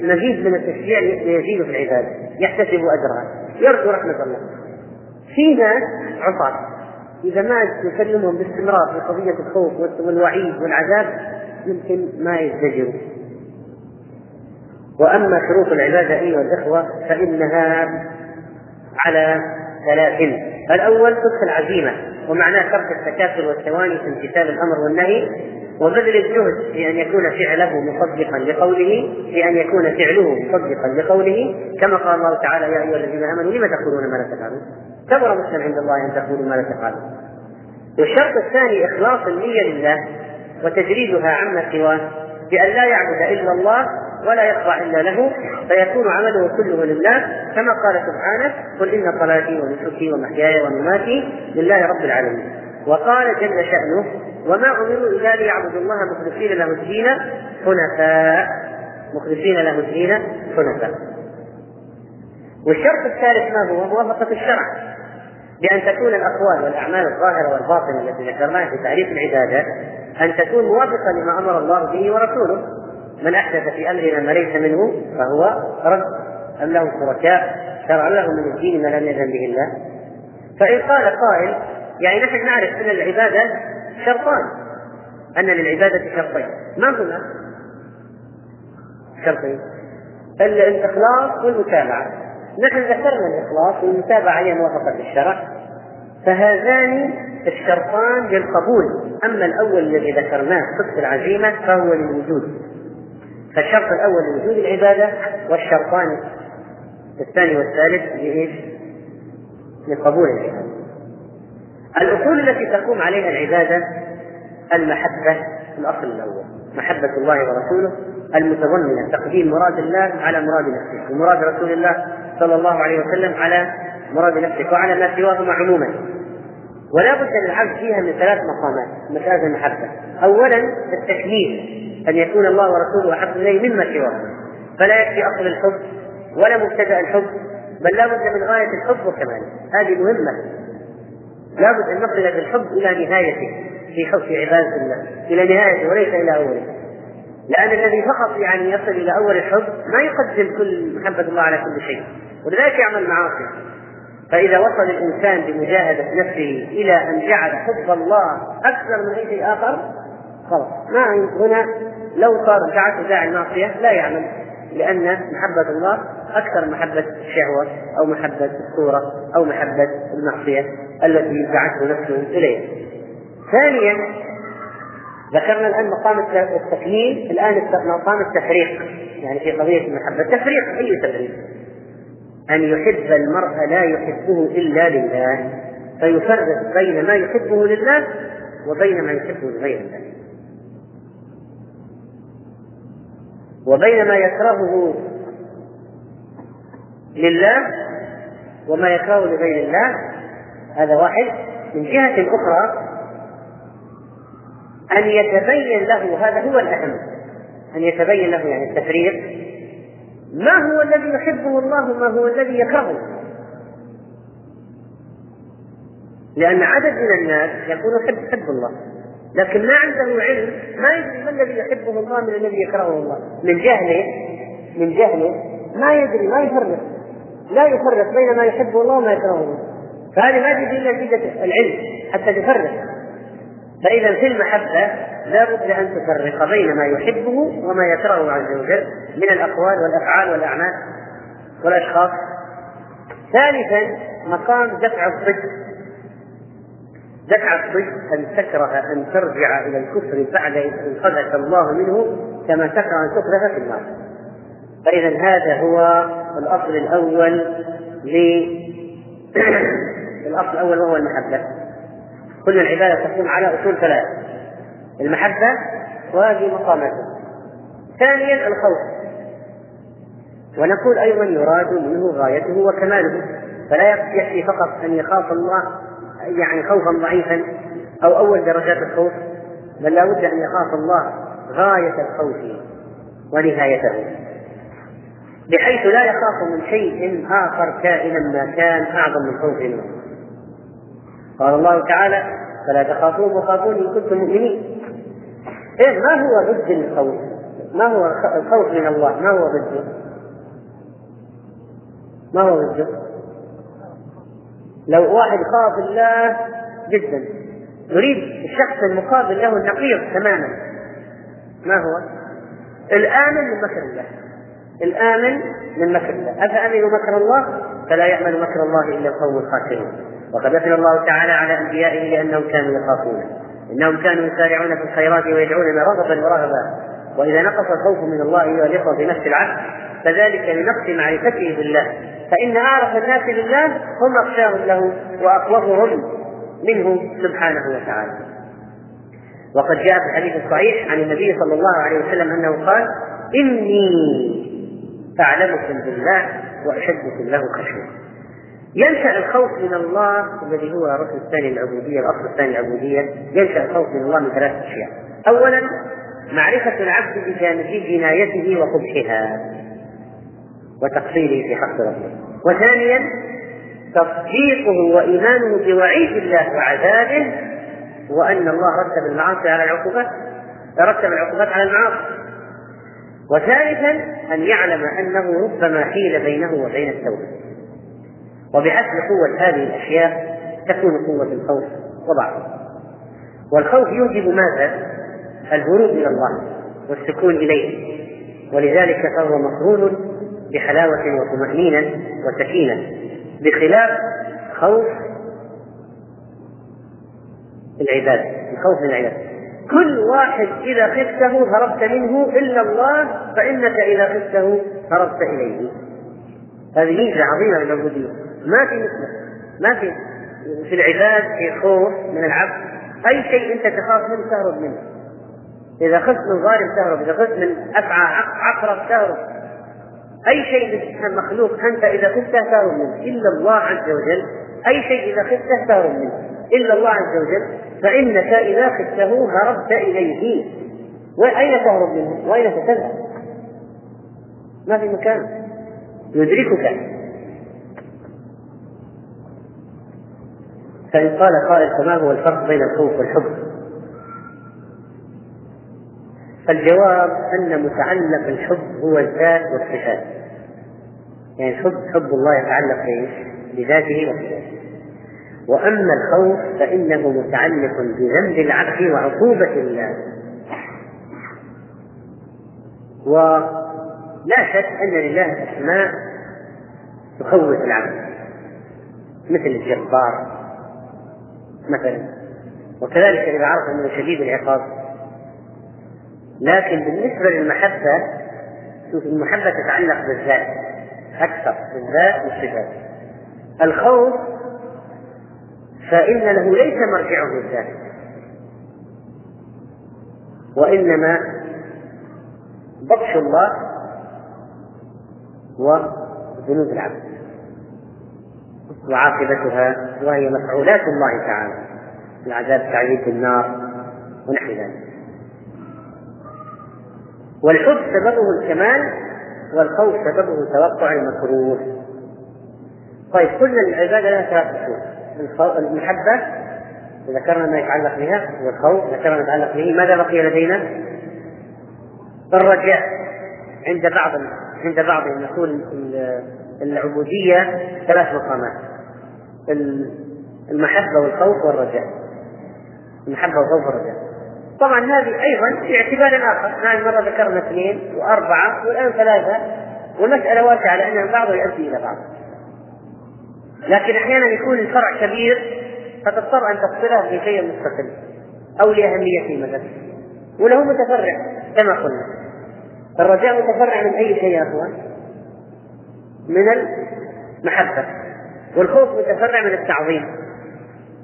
مزيد من التشجيع ليزيدوا في العباده يحتسبوا أجرها. يرجو رحمة الله. في ناس عصاة إذا ما نكلمهم باستمرار في قضية الخوف والوعيد والعذاب يمكن ما يزدجروا. وأما شروط العبادة أيها الإخوة فإنها على ثلاث الأول صدق العزيمة ومعناه ترك التكاسل والتواني في امتثال الأمر والنهي وبذل الجهد في أن يكون فعله مصدقا لقوله في أن يكون فعله مصدقا لقوله كما قال الله تعالى يا أيها الذين آمنوا لم تقولون ما لا تفعلون؟ كبر مسلم عند الله أن تقولوا ما لا تفعلون. والشرط الثاني إخلاص النية لله وتجريدها عما سواه بأن لا يعبد إلا الله ولا يخضع إلا له فيكون عمله كله لله. كما قال سبحانه قل إن صلاتي ونسكي ومحياي ومماتي لله رب العالمين. وقال جل شأنه وما أمروا إلا ليعبدوا الله مخلصين له الدين حنفاء. مخلصين له الدين حنفاء. والشرط الثالث ما هو؟ موافقة الشرع. بأن تكون الأقوال والأعمال الظاهرة والباطنة التي ذكرناها في تعريف العبادة أن تكون موافقة لما أمر الله به ورسوله. من أحدث في أمرنا ما ليس منه فهو رد. أم له شركاء؟ شرع له من الدين ما لم يأذن به الله. فإن قال قائل يعني نحن نعرف أن العبادة شرطان. أن للعبادة شرطين. ما هما؟ شرطين. الإخلاص والمتابعة. نحن ذكرنا الإخلاص والمتابعة هي موافقة الشرع فهذان الشرطان للقبول. أما الأول الذي ذكرناه صدق العزيمة فهو للوجود. فالشرط الأول لوجود العبادة والشرطان الثاني والثالث لإيش؟ لقبول العبادة. الأصول التي تقوم عليها العبادة المحبة الأصل الأول محبة الله ورسوله المتضمنة تقديم مراد الله على مراد نفسه ومراد رسول الله صلى الله عليه وسلم على مراد نفسه وعلى ما سواهما عموما. ولا بد للعبد فيها من ثلاث مقامات مسألة المحبة. أولا التكليف أن يكون الله ورسوله أحب إليه مما سواه. فلا يكفي أصل الحب ولا مبتدأ الحب بل لا بد من غاية الحب وكماله هذه مهمة. لا بد أن نصل بالحب إلى نهايته في حب في عبادة الله. إلى نهايته وليس إلى أوله. لأن الذي فقط يعني يصل إلى أول الحب ما يقدم كل محبة الله على كل شيء. ولذلك يعمل معاصي. فإذا وصل الإنسان بمجاهدة نفسه إلى أن جعل حب الله أكثر من أي شيء آخر خلاص. ما هنا؟ لو صار دعته داعي المعصية لا يعمل لأن محبة الله أكثر محبة الشهوة أو محبة الصورة أو محبة المعصية التي دعته نفسه إليها. ثانيا ذكرنا الآن مقام التكليل الآن مقام التفريق. يعني في قضية المحبة تفريق أي تفريق؟ أن يحب المرء لا يحبه إلا لله فيفرق بين ما يحبه لله وبين ما يحبه لغير الله. وبين ما يكرهه لله وما يكرهه لغير الله هذا واحد. من جهة أخرى أن يتبين له هذا هو الأهم أن يتبين له يعني التفريق. ما هو الذي يحبه الله؟ وما هو الذي يكرهه؟ لأن عدد من الناس يقول يحب الله. لكن ما عنده علم ما يدري ما الذي يحبه الله من الذي يكرهه الله. من جهله من جهله ما يدري ما يفرق. لا يفرق بين ما يحبه الله وما يكرهه الله. فهذه ما تجي إلا نتيجة العلم حتى تفرق. فإذا في المحبة لا بد أن تفرق بين ما يحبه وما يكرهه عز وجل من الأقوال والأفعال والأعمال والأشخاص. ثالثا مقام دفع الضد دفع الضد أن تكره أن ترجع إلى الكفر بعد إذ أنقذك الله منه كما تكره أن تقذف في النار. فإذا هذا هو الأصل الأول ل الأصل الأول وهو المحبة. كل العبادة تقوم على أصول ثلاث المحبة وهذه مقاماتها. ثانيا الخوف. ونقول أيضا يراد منه غايته وكماله. فلا يكفي فقط أن يخاف الله يعني خوفا ضعيفا أو أول درجات الخوف بل لا بد أن يخاف الله غاية الخوف ونهايته بحيث لا يخاف من شيء آخر كائنا ما كان أعظم من خوفه منه قال الله تعالى فلا تخافون وخافون إن كنتم مؤمنين إيه ما هو ضد الخوف؟ ما هو الخوف من الله؟ ما هو ضده؟ ما هو ضده؟ لو واحد خاف الله جدا يريد الشخص المقابل له النقيض تماما. ما هو؟ الآمن من مكر الله. الآمن من مكر الله. أفأمنوا مكر الله؟ فلا يأمن مكر الله إلا القوم الخاسرون. وقد أثنى الله تعالى على أنبيائه لأنهم كانوا يخافون. إنهم كانوا يسارعون في الخيرات ويدعوننا رغبا ورهبا وإذا نقص الخوف من الله أيها الإخوة بنفس العبد فذلك لنقص معرفته بالله. فإن أعرف الناس بالله هم أخشاهم له وأقومهم منه سبحانه وتعالى. وقد جاء في الحديث الصحيح عن النبي صلى الله عليه وسلم أنه قال إني أعلمكم بالله وأشدكم له خشية. ينشأ الخوف من الله الذي هو الركن الثاني العبودية الأصل الثاني العبودية ينشأ الخوف من الله من ثلاث أشياء. أولا معرفة العبد بجنايته وقبحها. وتقصيره في حق ربه وثانيا تصديقه وإيمانه بوعيد الله وعذابه وأن الله رتب المعاصي على العقوبات رتب العقوبات على المعاصي. وثالثا أن يعلم أنه ربما حيل بينه وبين التوبة. وبحسب قوة هذه الأشياء تكون قوة الخوف وضعفه والخوف يوجب ماذا؟ الهروب إلى الله والسكون إليه. ولذلك فهو مقرون بحلاوة وطمأنينة وسكينة بخلاف خوف العباد الخوف من العباد. كل واحد إذا خفته هربت منه إلا الله فإنك إذا خفته هربت إليه. هذه ميزة عظيمة للعبودية ما في مثله ما في في العباد في خوف من العبد. أي شيء أنت تخاف منه تهرب منه. إذا خفت من ظالم تهرب إذا خفت من أفعى عقرب تهرب. أي شيء من مخلوق أنت إذا خفته تهرب منه إلا الله عز وجل. أي شيء إذا خفته تهرب منه إلا الله عز وجل. فإنك إذا خفته هربت إليه. وأين تهرب منه؟ وأين ستذهب؟ ما في مكان. يدركك. فإن قال قائل فما هو الفرق بين الخوف والحب؟ فالجواب أن متعلق الحب هو الذات والصفات. يعني الحب حب الله يتعلق؟ بذاته وصفاته. وأما الخوف فإنه متعلق بذنب العبد وعقوبة الله. لا شك أن لله أسماء تخوف العبد. مثل الجبار مثلا. وكذلك إذا عرف أنه شديد العقاب لكن بالنسبة للمحبة شوف المحبة تتعلق بالذات أكثر بالذات والصفات. الخوف فإن له ليس مرجعه الذات. وإنما بطش الله وذنوب العبد. وعاقبتها وهي مفعولات الله تعالى. العذاب التعذيب في النار ونحو ذلك. والحب سببه الكمال والخوف سببه توقع المكروه. طيب كل العبادة لها ثلاث أصول. المحبة ذكرنا ما يتعلق بها والخوف ذكرنا ما يتعلق به. ماذا بقي لدينا؟ الرجاء. عند بعض عند بعضهم يقول العبودية ثلاث مقامات. المحبة والخوف والرجاء. المحبة والخوف والرجاء. طبعا هذه أيضا في اعتبار آخر نحن مرة ذكرنا اثنين وأربعة والآن ثلاثة والمسألة واسعة لأن البعض يؤدي إلى بعض. لكن أحيانا يكون الفرع كبير فتضطر أن تفصله في شيء مستقل أو لأهميته مثلا وله متفرع كما قلنا. الرجاء متفرع من أي شيء يا أخوان؟ من المحبة. والخوف متفرع من التعظيم.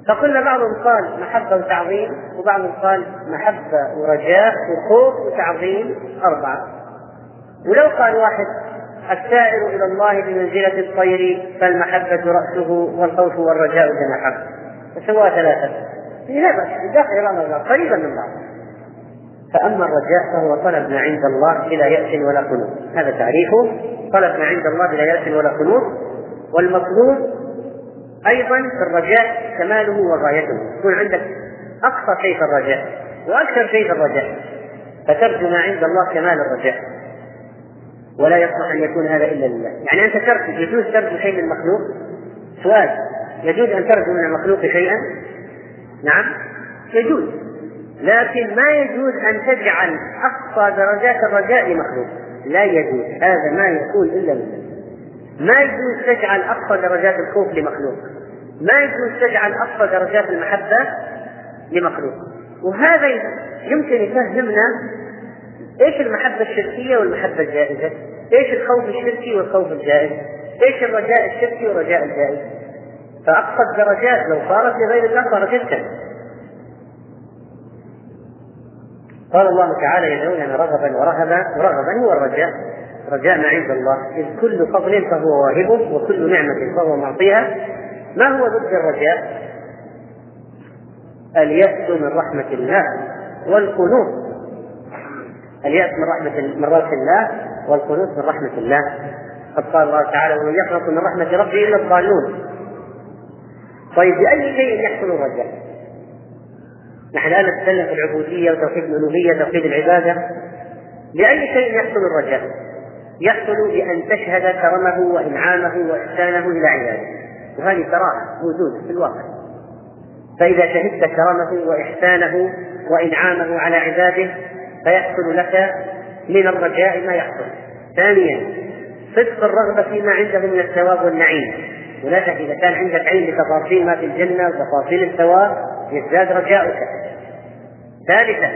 فقلنا بعضهم قال محبة وتعظيم وبعضهم قال محبة ورجاء وخوف وتعظيم أربعة. ولو قال واحد السائر إلى الله بمنزلة الطير فالمحبة رأسه والخوف والرجاء جناحه فسوى ثلاثة. لا بأس. داخل الله قريبا من بعض. فأما الرجاء فهو طلب ما عند الله بلا يأس ولا قنوط. هذا تعريفه. طلب ما عند الله بلا يأس ولا قنوط. والمطلوب أيضا في الرجاء كماله وغايته. يكون عندك أقصى شيء في الرجاء وأكثر شيء في الرجاء. فترجو ما عند الله كمال الرجاء. ولا يصلح أن يكون هذا إلا لله. يعني أنت ترجو يجوز ترجو شيء من المخلوق سؤال. يجوز أن ترجو من المخلوق شيئا؟ نعم. يجوز. لكن ما يجوز أن تجعل أقصى درجات الرجاء لمخلوق. لا يجوز. هذا ما يكون إلا لله. ما يجوز تجعل أقصى درجات الخوف لمخلوق ما يجوز تجعل أقصى درجات المحبة لمخلوق وهذا يمكن يفهمنا إيش المحبة الشركية والمحبة الجائزة؟ إيش الخوف الشركي والخوف الجائز؟ إيش الرجاء الشركي والرجاء الجائز؟ فأقصى الدرجات لو صارت لغير الله صارت شركا. قال الله تعالى يدعوننا رغبا ورهبا ورغبا هو الرجاء رجاء ما عند الله إذ كل فضل فهو واهبه وكل نعمة فهو معطيها ما هو ضد الرجاء؟ اليأس من رحمة الله والقنوط اليأس من رحمة من رحمة الله والقنوط من رحمة الله قد قال الله تعالى ومن يقنط من رحمة ربه إلا الضالون طيب بأي شيء يحصل الرجاء؟ نحن الآن نتكلم في العبودية وتوحيد الألوهية توحيد العبادة بأي شيء يحصل الرجاء؟ يحصل بأن تشهد كرمه وإنعامه وإحسانه إلى عباده. وهذه تراها موجودة في الواقع. فإذا شهدت كرمه وإحسانه وإنعامه على عباده فيحصل لك من الرجاء ما يحصل. ثانيا صدق الرغبة فيما عنده من الثواب والنعيم. شك إذا كان عندك علم بتفاصيل ما في الجنة وتفاصيل الثواب يزداد رجاؤك. ثالثا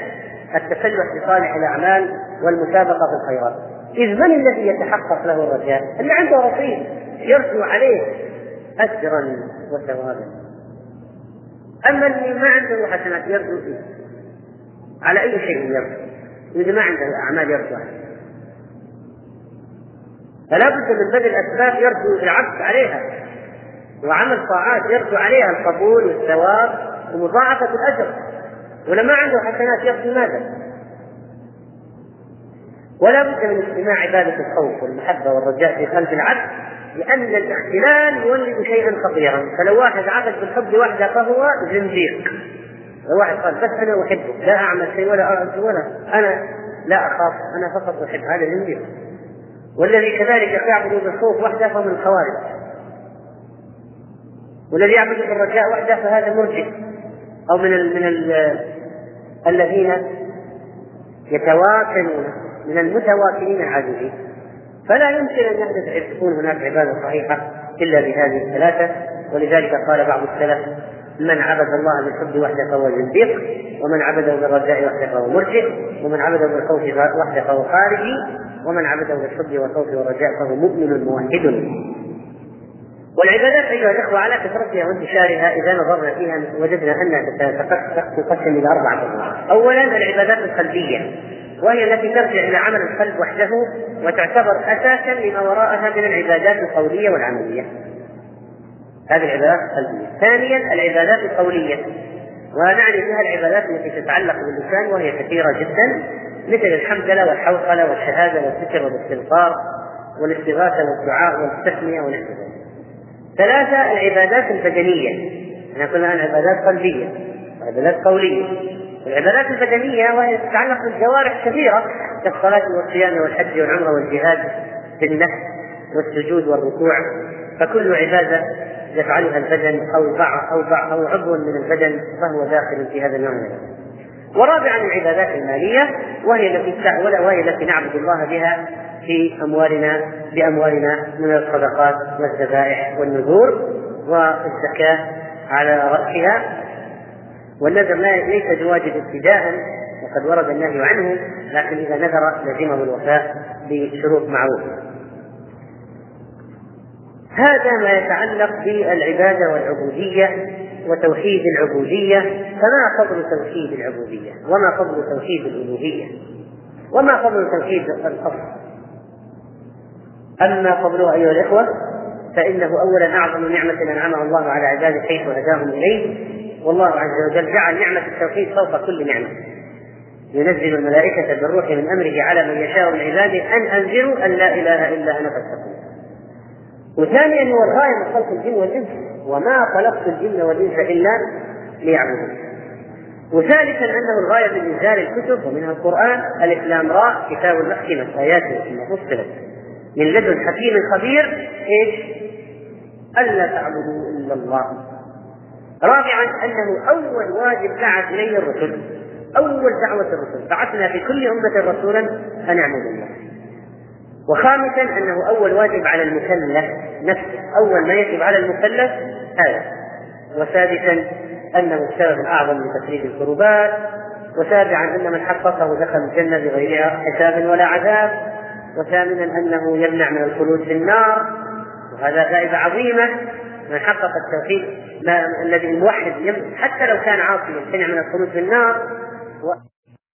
التسلح بصالح الأعمال والمسابقة في الخيرات. إذ من الذي يتحقق له الرجاء؟ اللي عنده رصيد يرجو عليه أجرا وثوابا. أما اللي ما عنده حسنات يرجو فيه. على أي شيء يرجو؟ إذا ما عنده أعمال يرجو عليها فلا بد من بذل الأسباب يرجو العبد عليها. وعمل طاعات يرجو عليها القبول والثواب ومضاعفة الأجر. ولما عنده حسنات يرجو ماذا؟ ولا بد من اجتماع عبادة الخوف والمحبة والرجاء في قلب العبد لأن الاختلال يولد شيئا خطيرا. فلو واحد عبد بالحب وحده فهو زنديق لو واحد قال بس أنا أحبك لا أعمل شيء ولا أعمل ولا أنا لا أخاف أنا فقط أحب هذا زنديق والذي كذلك يعبد بالخوف وحده فهو من الخوارج. والذي يعبد بالرجاء وحده فهذا مرجئ. أو من ال من ال الذين يتواكلون من المتواكلين العاجزين فلا يمكن أن يحدث تكون هناك عبادة صحيحة إلا بهذه الثلاثة. ولذلك قال بعض السلف من عبد الله بالحب وحده فهو زنديق ومن عبده بالرجاء وحده فهو مرجئ ومن عبده بالخوف وحده فهو خارجي ومن عبده بالحب والخوف والرجاء فهو مؤمن موحد. والعبادات أيها الإخوة على كثرتها وانتشارها إذا نظرنا فيها وجدنا أنها تنقسم إلى اربعه. اولا العبادات القلبية. وهي التي ترجع إلى عمل القلب وحده وتعتبر أساسا لما وراءها من العبادات القولية والعملية. هذه العبادات القلبية. ثانيا العبادات القولية ونعني بها العبادات التي تتعلق باللسان وهي كثيرة جدا مثل الحمدلله والحوقله والشهادة والذكر والاستغفار والاستغاثة والدعاء والتسمية والاحتفال. ثلاثة العبادات البدنية إحنا قلنا عبادات قلبية وعبادات قولية العبادات البدنية وهي تتعلق بالجوارح كثيرة كالصلاة والصيام والحج والعمرة والجهاد بالنفس والسجود والركوع فكل عبادة يفعلها البدن أو بعض أو بعض أو عضو من البدن فهو داخل في هذا النوع من. ورابعا العبادات المالية وهي التي وهي التي نعبد الله بها في أموالنا بأموالنا من الصدقات والذبائح والنذور والزكاة على رأسها والنذر ليس بواجب ابتداء وقد ورد النهي عنه لكن إذا نذر لزمه الوفاء بشروط معروفة. هذا ما يتعلق بالعبادة والعبودية وتوحيد العبودية. فما فضل توحيد العبودية؟ وما فضل توحيد الألوهية؟ وما فضل توحيد الأصل أما فضله أيها الإخوة فإنه أولا أعظم نعمة أنعمها الله على عباده حيث هداهم إليه والله عز وجل جعل نعمة التوحيد فوق كل نعمة. ينزل الملائكة بالروح من أمره على من يشاء من عباده أن أنذروا أن لا إله إلا أنا فاتقون. وثانيا هو الغاية من خلق الجن والإنس وما خلقت الجن والإنس إلا ليعبدون. وثالثا أنه الغاية من إنزال الكتب ومنها القرآن الإسلام لام راء كتاب محكمة آياته ثم فصلت من لدن حكيم خبير إيش؟ ألا تعبدوا إلا الله. رابعا أنه أول واجب دعت إليه الرسل. أول دعوة الرسل. بعثنا في كل أمة رسولا أن اعبدوا الله. وخامسا أنه أول واجب على المكلف نفسه أول ما يجب على المكلف هذا. وسادسا أنه السبب الأعظم لتفريج الكربات وسابعا أن من حققه دخل الجنة بغير حساب ولا عذاب. وثامنا أنه يمنع من الخلود في النار. وهذا فائدة عظيمة. من حقق التوحيد الذي الموحد حتى لو كان عاصيا يمتنع من الخلود في النار